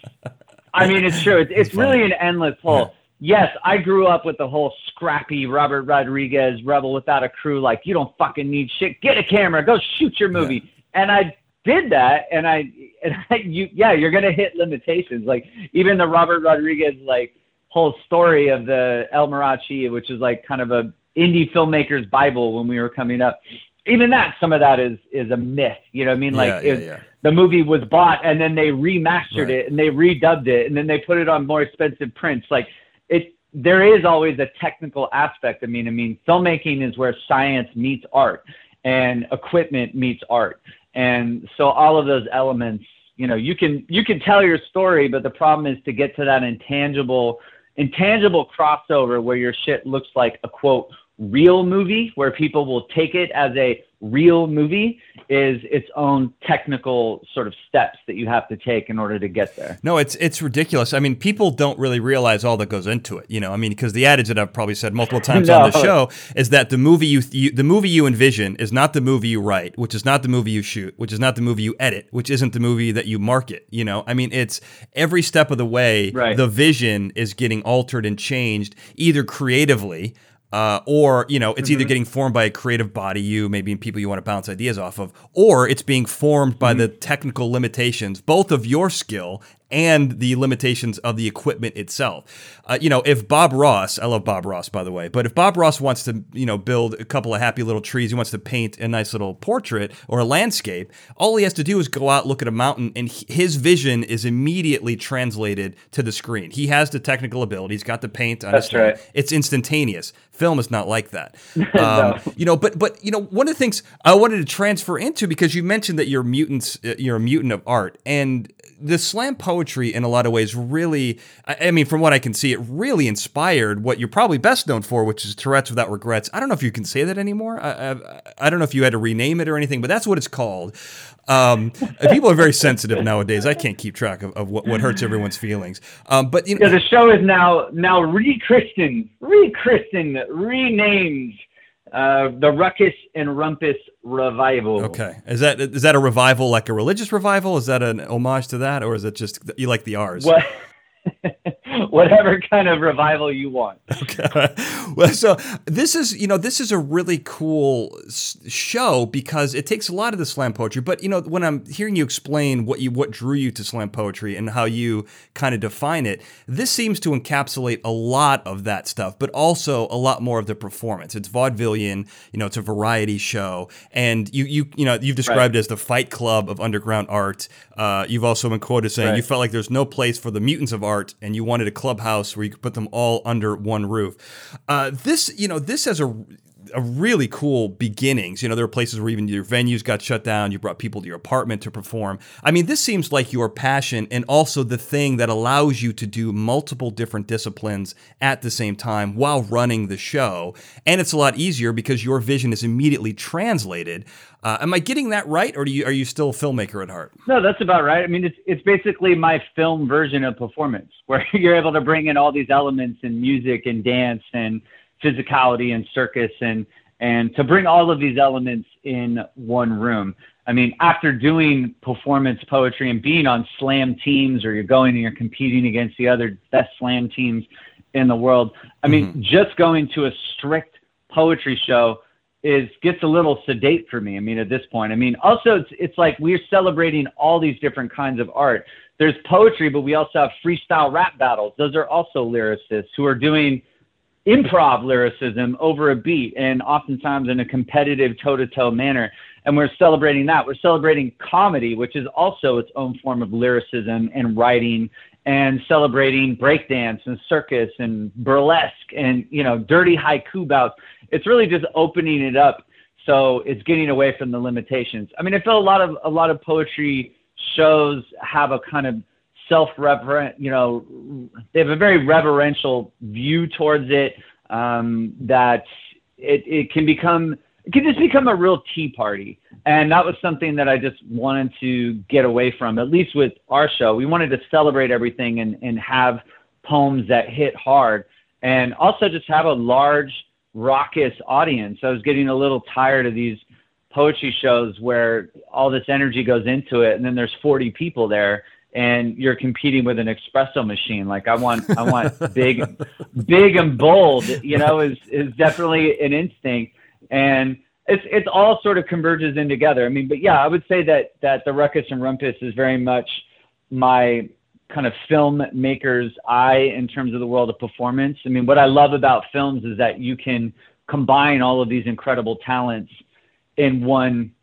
I mean, it's true. It's, it's really an endless hole. Yeah. Yes, I grew up with the whole scrappy Robert Rodriguez rebel without a crew. Like you don't fucking need shit. Get a camera, go shoot your movie. Yeah. And I did that, and I and I, you yeah, you're gonna hit limitations. Like even the Robert Rodriguez like whole story of the El Mariachi, which is like kind of a indie filmmaker's bible when we were coming up. Even that, some of that is is a myth. You know what I mean? Like yeah, yeah, yeah. the movie was bought and then they remastered right. it and they redubbed it and then they put it on more expensive prints. Like it, there is always a technical aspect. I mean, I mean, filmmaking is where science meets art and equipment meets art, and so all of those elements. You know, you can you can tell your story, but the problem is to get to that intangible intangible crossover where your shit looks like a quote real movie where people will take it as a real movie is its own technical sort of steps that you have to take in order to get there. No, it's it's ridiculous. I mean, people don't really realize all that goes into it. You know, I mean, because the adage that I've probably said multiple times no. on the show is that the movie you, you the movie you envision is not the movie you write, which is not the movie you shoot, which is not the movie you edit, which isn't the movie that you market. You know, I mean, it's every step of the way. Right. The vision is getting altered and changed either creatively uh, or you know it's mm-hmm. either getting formed by a creative body you maybe people you want to bounce ideas off of or it's being formed by mm-hmm. the technical limitations both of your skill and the limitations of the equipment itself. Uh, you know, if Bob Ross, I love Bob Ross by the way, but if Bob Ross wants to, you know, build a couple of happy little trees, he wants to paint a nice little portrait or a landscape, all he has to do is go out, look at a mountain, and his vision is immediately translated to the screen. He has the technical ability, he's got the paint on That's his right. It's instantaneous. Film is not like that. Um, no. You know, but but you know, one of the things I wanted to transfer into because you mentioned that you're mutants, uh, you're a mutant of art, and the slam poetry in a lot of ways really I, mean from what i can see it really inspired what you're probably best known for which is tourette's without regrets. I don't know if you can say that anymore. I, I, I don't know if you had to rename it or anything but that's what it's called. Um, people are very sensitive nowadays. I can't keep track of, of what, what hurts everyone's feelings. Um, but you know yeah, the show is now now re-christened re-christened renamed uh, the Ruckus and Rumpus revival. Okay, is that is that a revival like a religious revival? Is that an homage to that, or is it just you like the R's? What? whatever kind of revival you want. Okay. Well, so this is, you know, this is a really cool show because it takes a lot of the slam poetry. But you know, when I'm hearing you explain what you what drew you to slam poetry and how you kind of define it, this seems to encapsulate a lot of that stuff, but also a lot more of the performance. It's vaudevillian, you know, it's a variety show, and you you you know you've described right. it as the Fight Club of underground art. Uh, you've also been quoted saying right. you felt like there's no place for the mutants of art, and you wanted a clubhouse where you could put them all under one roof. Uh, this, you know, this has a a really cool beginnings. You know, there were places where even your venues got shut down. You brought people to your apartment to perform. I mean, this seems like your passion and also the thing that allows you to do multiple different disciplines at the same time while running the show. And it's a lot easier because your vision is immediately translated. Uh, am I getting that right, or do you, are you still a filmmaker at heart? No, that's about right. I mean, it's it's basically my film version of performance, where you're able to bring in all these elements and music and dance and physicality and circus and and to bring all of these elements in one room. I mean, after doing performance poetry and being on slam teams, or you're going and you're competing against the other best slam teams in the world. I mean, mm-hmm. just going to a strict poetry show is gets a little sedate for me. I mean, at this point, I mean, also it's it's like we're celebrating all these different kinds of art. There's poetry, but we also have freestyle rap battles. Those are also lyricists who are doing improv lyricism over a beat and oftentimes in a competitive toe to toe manner. And we're celebrating that. We're celebrating comedy, which is also its own form of lyricism and writing and celebrating breakdance and circus and burlesque and you know dirty haiku bouts. It's really just opening it up so it's getting away from the limitations. I mean, I feel a lot of a lot of poetry shows have a kind of self-reverent, you know, they have a very reverential view towards it um, that it, it can become it can just become a real tea party. And that was something that I just wanted to get away from, at least with our show. We wanted to celebrate everything and, and have poems that hit hard and also just have a large, raucous audience. I was getting a little tired of these poetry shows where all this energy goes into it and then there's 40 people there and you're competing with an espresso machine. Like I want, I want big, big and bold. You know, is is definitely an instinct, and it's it's all sort of converges in together. I mean, but yeah, I would say that that the Ruckus and Rumpus is very much my kind of filmmaker's eye in terms of the world of performance. I mean, what I love about films is that you can combine all of these incredible talents in one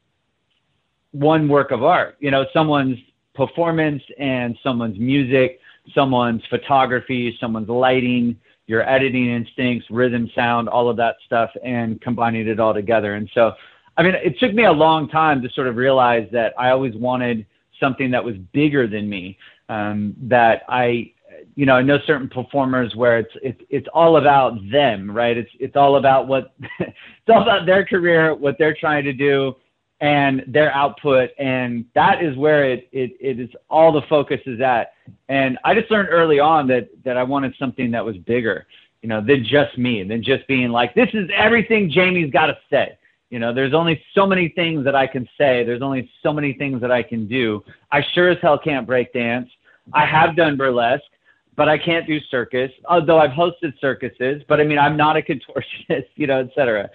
one work of art. You know, someone's performance and someone's music, someone's photography, someone's lighting, your editing instincts, rhythm, sound, all of that stuff, and combining it all together. And so, I mean, it took me a long time to sort of realize that I always wanted something that was bigger than me. Um, that I, you know, I know certain performers where it's it's it's all about them, right? It's it's all about what it's all about their career, what they're trying to do, and their output and that is where it, it, it is all the focus is at. And i just learned early on that that i wanted something that was bigger you know than just me than just being like this is everything jamie's got to say. You know there's only so many things that i can say. There's only so many things that i can do. I sure as hell can't break dance. I have done burlesque but i can't do circus although i've hosted circuses but i mean i'm not a contortionist you know et cetera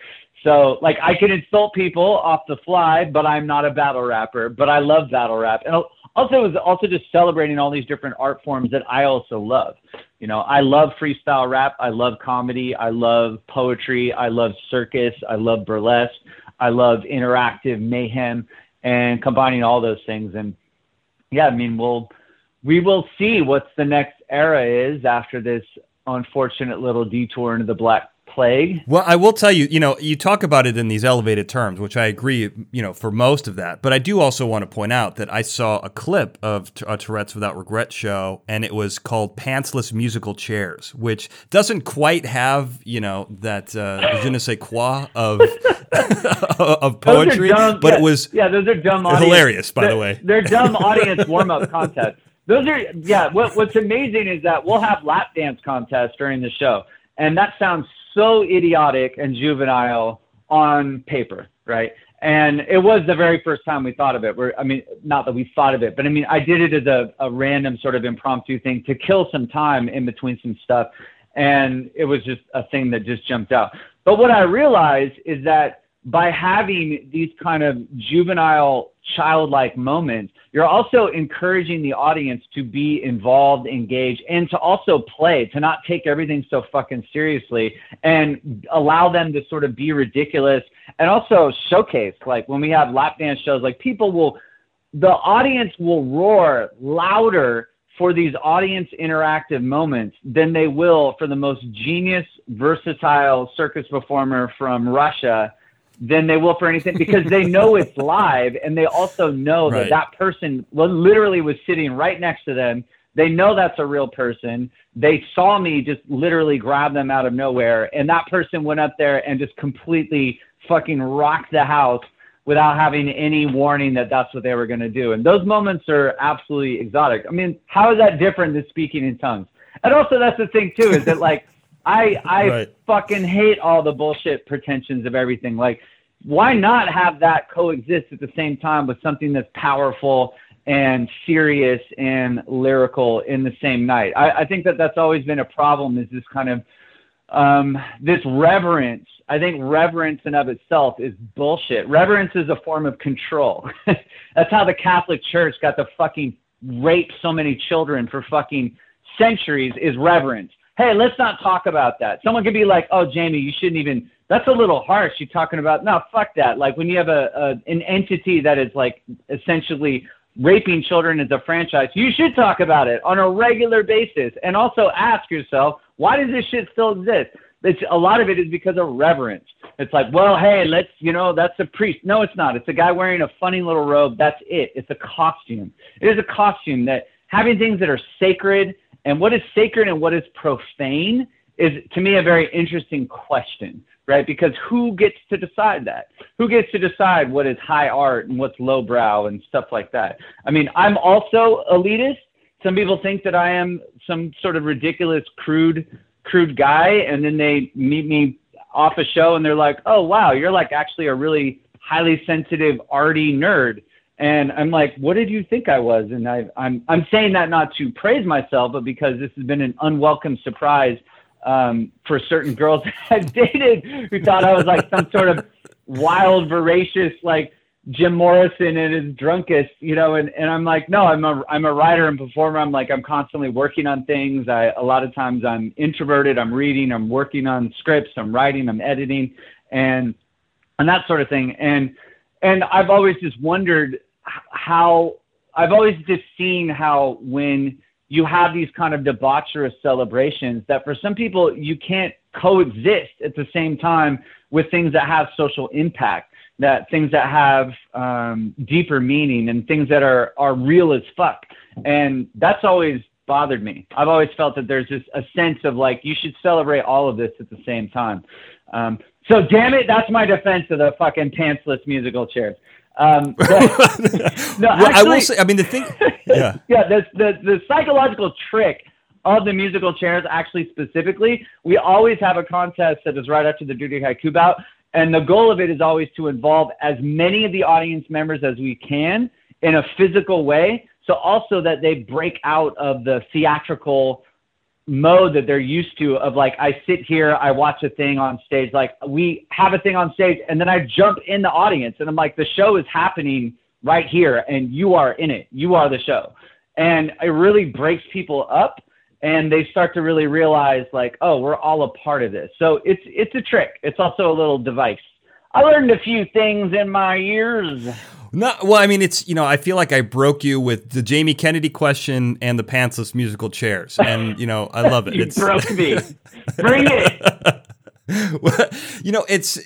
so like I can insult people off the fly, but I'm not a battle rapper. But I love battle rap, and also was also just celebrating all these different art forms that I also love. You know, I love freestyle rap. I love comedy. I love poetry. I love circus. I love burlesque. I love interactive mayhem, and combining all those things. And yeah, I mean, we'll we will see what's the next era is after this unfortunate little detour into the black plague. Well, I will tell you, you know, you talk about it in these elevated terms, which I agree, you know, for most of that. But I do also want to point out that I saw a clip of a Tourette's Without Regret show, and it was called Pantsless Musical Chairs, which doesn't quite have, you know, that uh, je ne sais quoi of of poetry, dumb, but yeah, it was yeah, those are dumb. Audience. Hilarious, by they're, the way. They're dumb audience warm up contests. Those are yeah. What, what's amazing is that we'll have lap dance contests during the show, and that sounds so idiotic and juvenile on paper, right? And it was the very first time we thought of it. We're, I mean, not that we thought of it, but I mean, I did it as a, a random sort of impromptu thing to kill some time in between some stuff. And it was just a thing that just jumped out. But what I realized is that by having these kind of juvenile, childlike moments, you're also encouraging the audience to be involved, engaged, and to also play, to not take everything so fucking seriously and allow them to sort of be ridiculous and also showcase. Like when we have lap dance shows, like people will, the audience will roar louder for these audience interactive moments than they will for the most genius, versatile circus performer from Russia than they will for anything because they know it's live and they also know Right. that that person literally was sitting right next to them. They know that's a real person. They saw me just literally grab them out of nowhere, and that person went up there and just completely fucking rocked the house without having any warning that that's what they were going to do. And those moments are absolutely exotic. I mean, how is that different than speaking in tongues? And also, that's the thing too, is that like I I Right. fucking hate all the bullshit pretensions of everything. Like, why not have that coexist at the same time with something that's powerful and serious and lyrical in the same night? I, I think that that's always been a problem. Is this kind of um, this reverence. I think reverence in of itself is bullshit. Reverence is a form of control. That's how the Catholic Church got to fucking rape so many children for fucking centuries is reverence. Hey, let's not talk about that. Someone could be like, "Oh, Jamie, you shouldn't even." That's a little harsh. You're talking about no, fuck that. Like when you have a, a an entity that is like essentially raping children as a franchise, you should talk about it on a regular basis and also ask yourself, why does this shit still exist? It's a lot of it is because of reverence. It's like, well, hey, let's, you know, that's a priest. No, it's not. It's a guy wearing a funny little robe. That's it. It's a costume. It is a costume that having things that are sacred and what is sacred and what is profane is to me a very interesting question, right? Because who gets to decide that? Who gets to decide what is high art and what's lowbrow and stuff like that? I mean, I'm also elitist. Some people think that I am some sort of ridiculous, crude, crude guy, and then they meet me off a show and they're like, "Oh, wow, you're like actually a really highly sensitive, arty nerd." And I'm like, what did you think I was? And I, I'm I'm saying that not to praise myself, but because this has been an unwelcome surprise um, for certain girls that I've dated who thought I was like some sort of wild, voracious, like Jim Morrison at his drunkest, you know, and, and I'm like, no, I'm a, I'm a writer and performer. I'm like, I'm constantly working on things. I, a lot of times I'm introverted. I'm reading, I'm working on scripts, I'm writing, I'm editing and, and that sort of thing. And, and I've always just wondered how, I've always just seen how when you have these kind of debaucherous celebrations that for some people you can't coexist at the same time with things that have social impact that things that have um, deeper meaning and things that are are real as fuck. And that's always bothered me. I've always felt that there's just a sense of like you should celebrate all of this at the same time. Um, so damn it that's my defense of the fucking pantsless musical chairs um, no, well, actually, I will say. I mean, the thing. Yeah. yeah. The, the the psychological trick of the musical chairs, actually specifically, we always have a contest that is right after the Dirty Haiku bout, and the goal of it is always to involve as many of the audience members as we can in a physical way. So also that they break out of the theatrical mode that they're used to of like I sit here, I watch a thing on stage, like we have a thing on stage, and then I jump in the audience, and I'm like, the show is happening right here, and you are in it, you are the show, and it really breaks people up, and they start to really realize like, oh, we're all a part of this. So it's it's a trick. It's also a little device. I learned a few things in my years. No, well, I mean, it's you know, I feel like I broke you with the Jamie Kennedy question and the pantsless musical chairs, and you know, I love it. you it's broke me. Bring it. well, you know, it's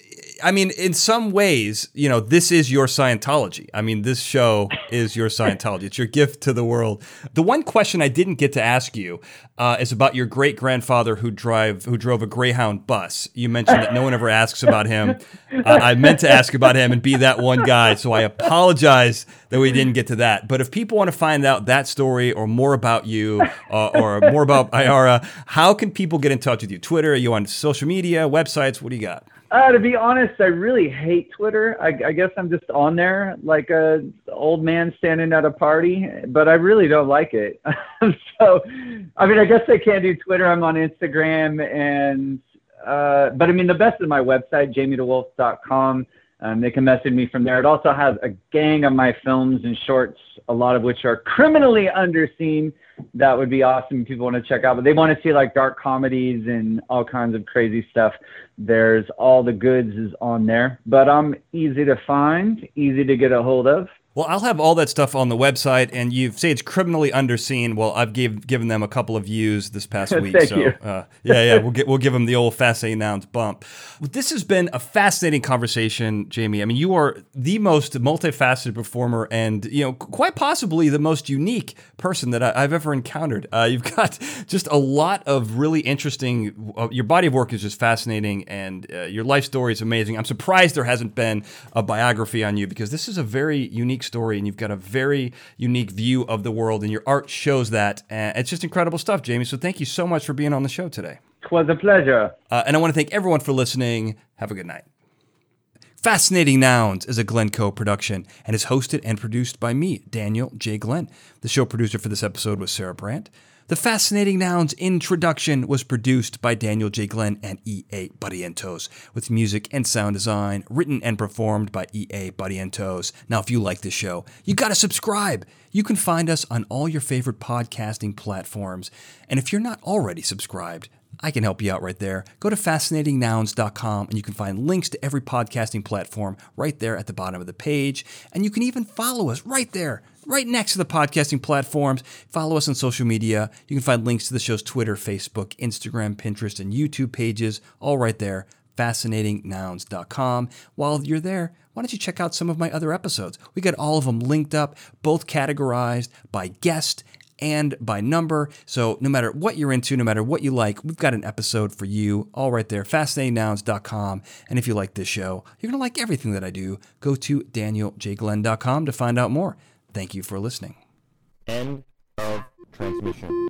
I mean, in some ways, you know, this is your Scientology. I mean, this show is your Scientology. It's your gift to the world. The one question I didn't get to ask you uh, is about your great grandfather who drive who drove a Greyhound bus. You mentioned that no one ever asks about him. Uh, I meant to ask about him and be that one guy, so I apologize that we didn't get to that. But if people want to find out that story or more about you uh, or more about Ayara, how can people get in touch with you? Twitter? Are you on social media, websites? What do you got? Uh, to be honest, I really hate Twitter. I, I guess I'm just on there like a old man standing at a party, but I really don't like it. so, I mean, I guess I can't do Twitter. I'm on Instagram, and uh, but I mean, the best is my website, jamiedewolf.com. Um, they can message me from there. It also has a gang of my films and shorts, a lot of which are criminally underseen. That would be awesome if people want to check out. But they want to see like dark comedies and all kinds of crazy stuff. There's all the goods is on there. But I'm easy to find, easy to get a hold of. Well, I'll have all that stuff on the website, and you say it's criminally underseen. Well, I've gave, given them a couple of views this past week, Thank so you. Uh, yeah, yeah, we'll get we'll give them the old fascinating nouns bump. This has been a fascinating conversation, Jamie. I mean, you are the most multifaceted performer, and you know, quite possibly the most unique person that I, have ever encountered. Uh, you've got just a lot of really interesting. Uh, your body of work is just fascinating, and uh, your life story is amazing. I'm surprised there hasn't been a biography on you because this is a very unique unique story and you've got a very unique view of the world, and your art shows that. And it's just incredible stuff, Jamie. So thank you so much for being on the show today. It was a pleasure. Uh, and I want to thank everyone for listening. Have a good night. Fascinating Nouns is a Glencoe production and is hosted and produced by me, Daniel J. Glenn. The show producer for this episode was Sarah Brandt. The Fascinating Nouns introduction was produced by Daniel J. Glenn and E.A. Barrientos, with music and sound design written and performed by E.A. Barrientos. Now, if you like this show, you got to subscribe. You can find us on all your favorite podcasting platforms. And if you're not already subscribed, I can help you out right there. Go to fascinatingnouns.com and you can find links to every podcasting platform right there at the bottom of the page. And you can even follow us right there right next to the podcasting platforms. Follow us on social media. You can find links to the show's Twitter, Facebook, Instagram, Pinterest, and YouTube pages, all right there. FascinatingNouns.com. While you're there, why don't you check out some of my other episodes? We got all of them linked up, both categorized by guest and by number. So no matter what you're into, no matter what you like, we've got an episode for you all right there, fascinatingnouns.com. And if you like this show, you're going to like everything that I do. Go to danieljglenn.com to find out more. Thank you for listening. End of transmission.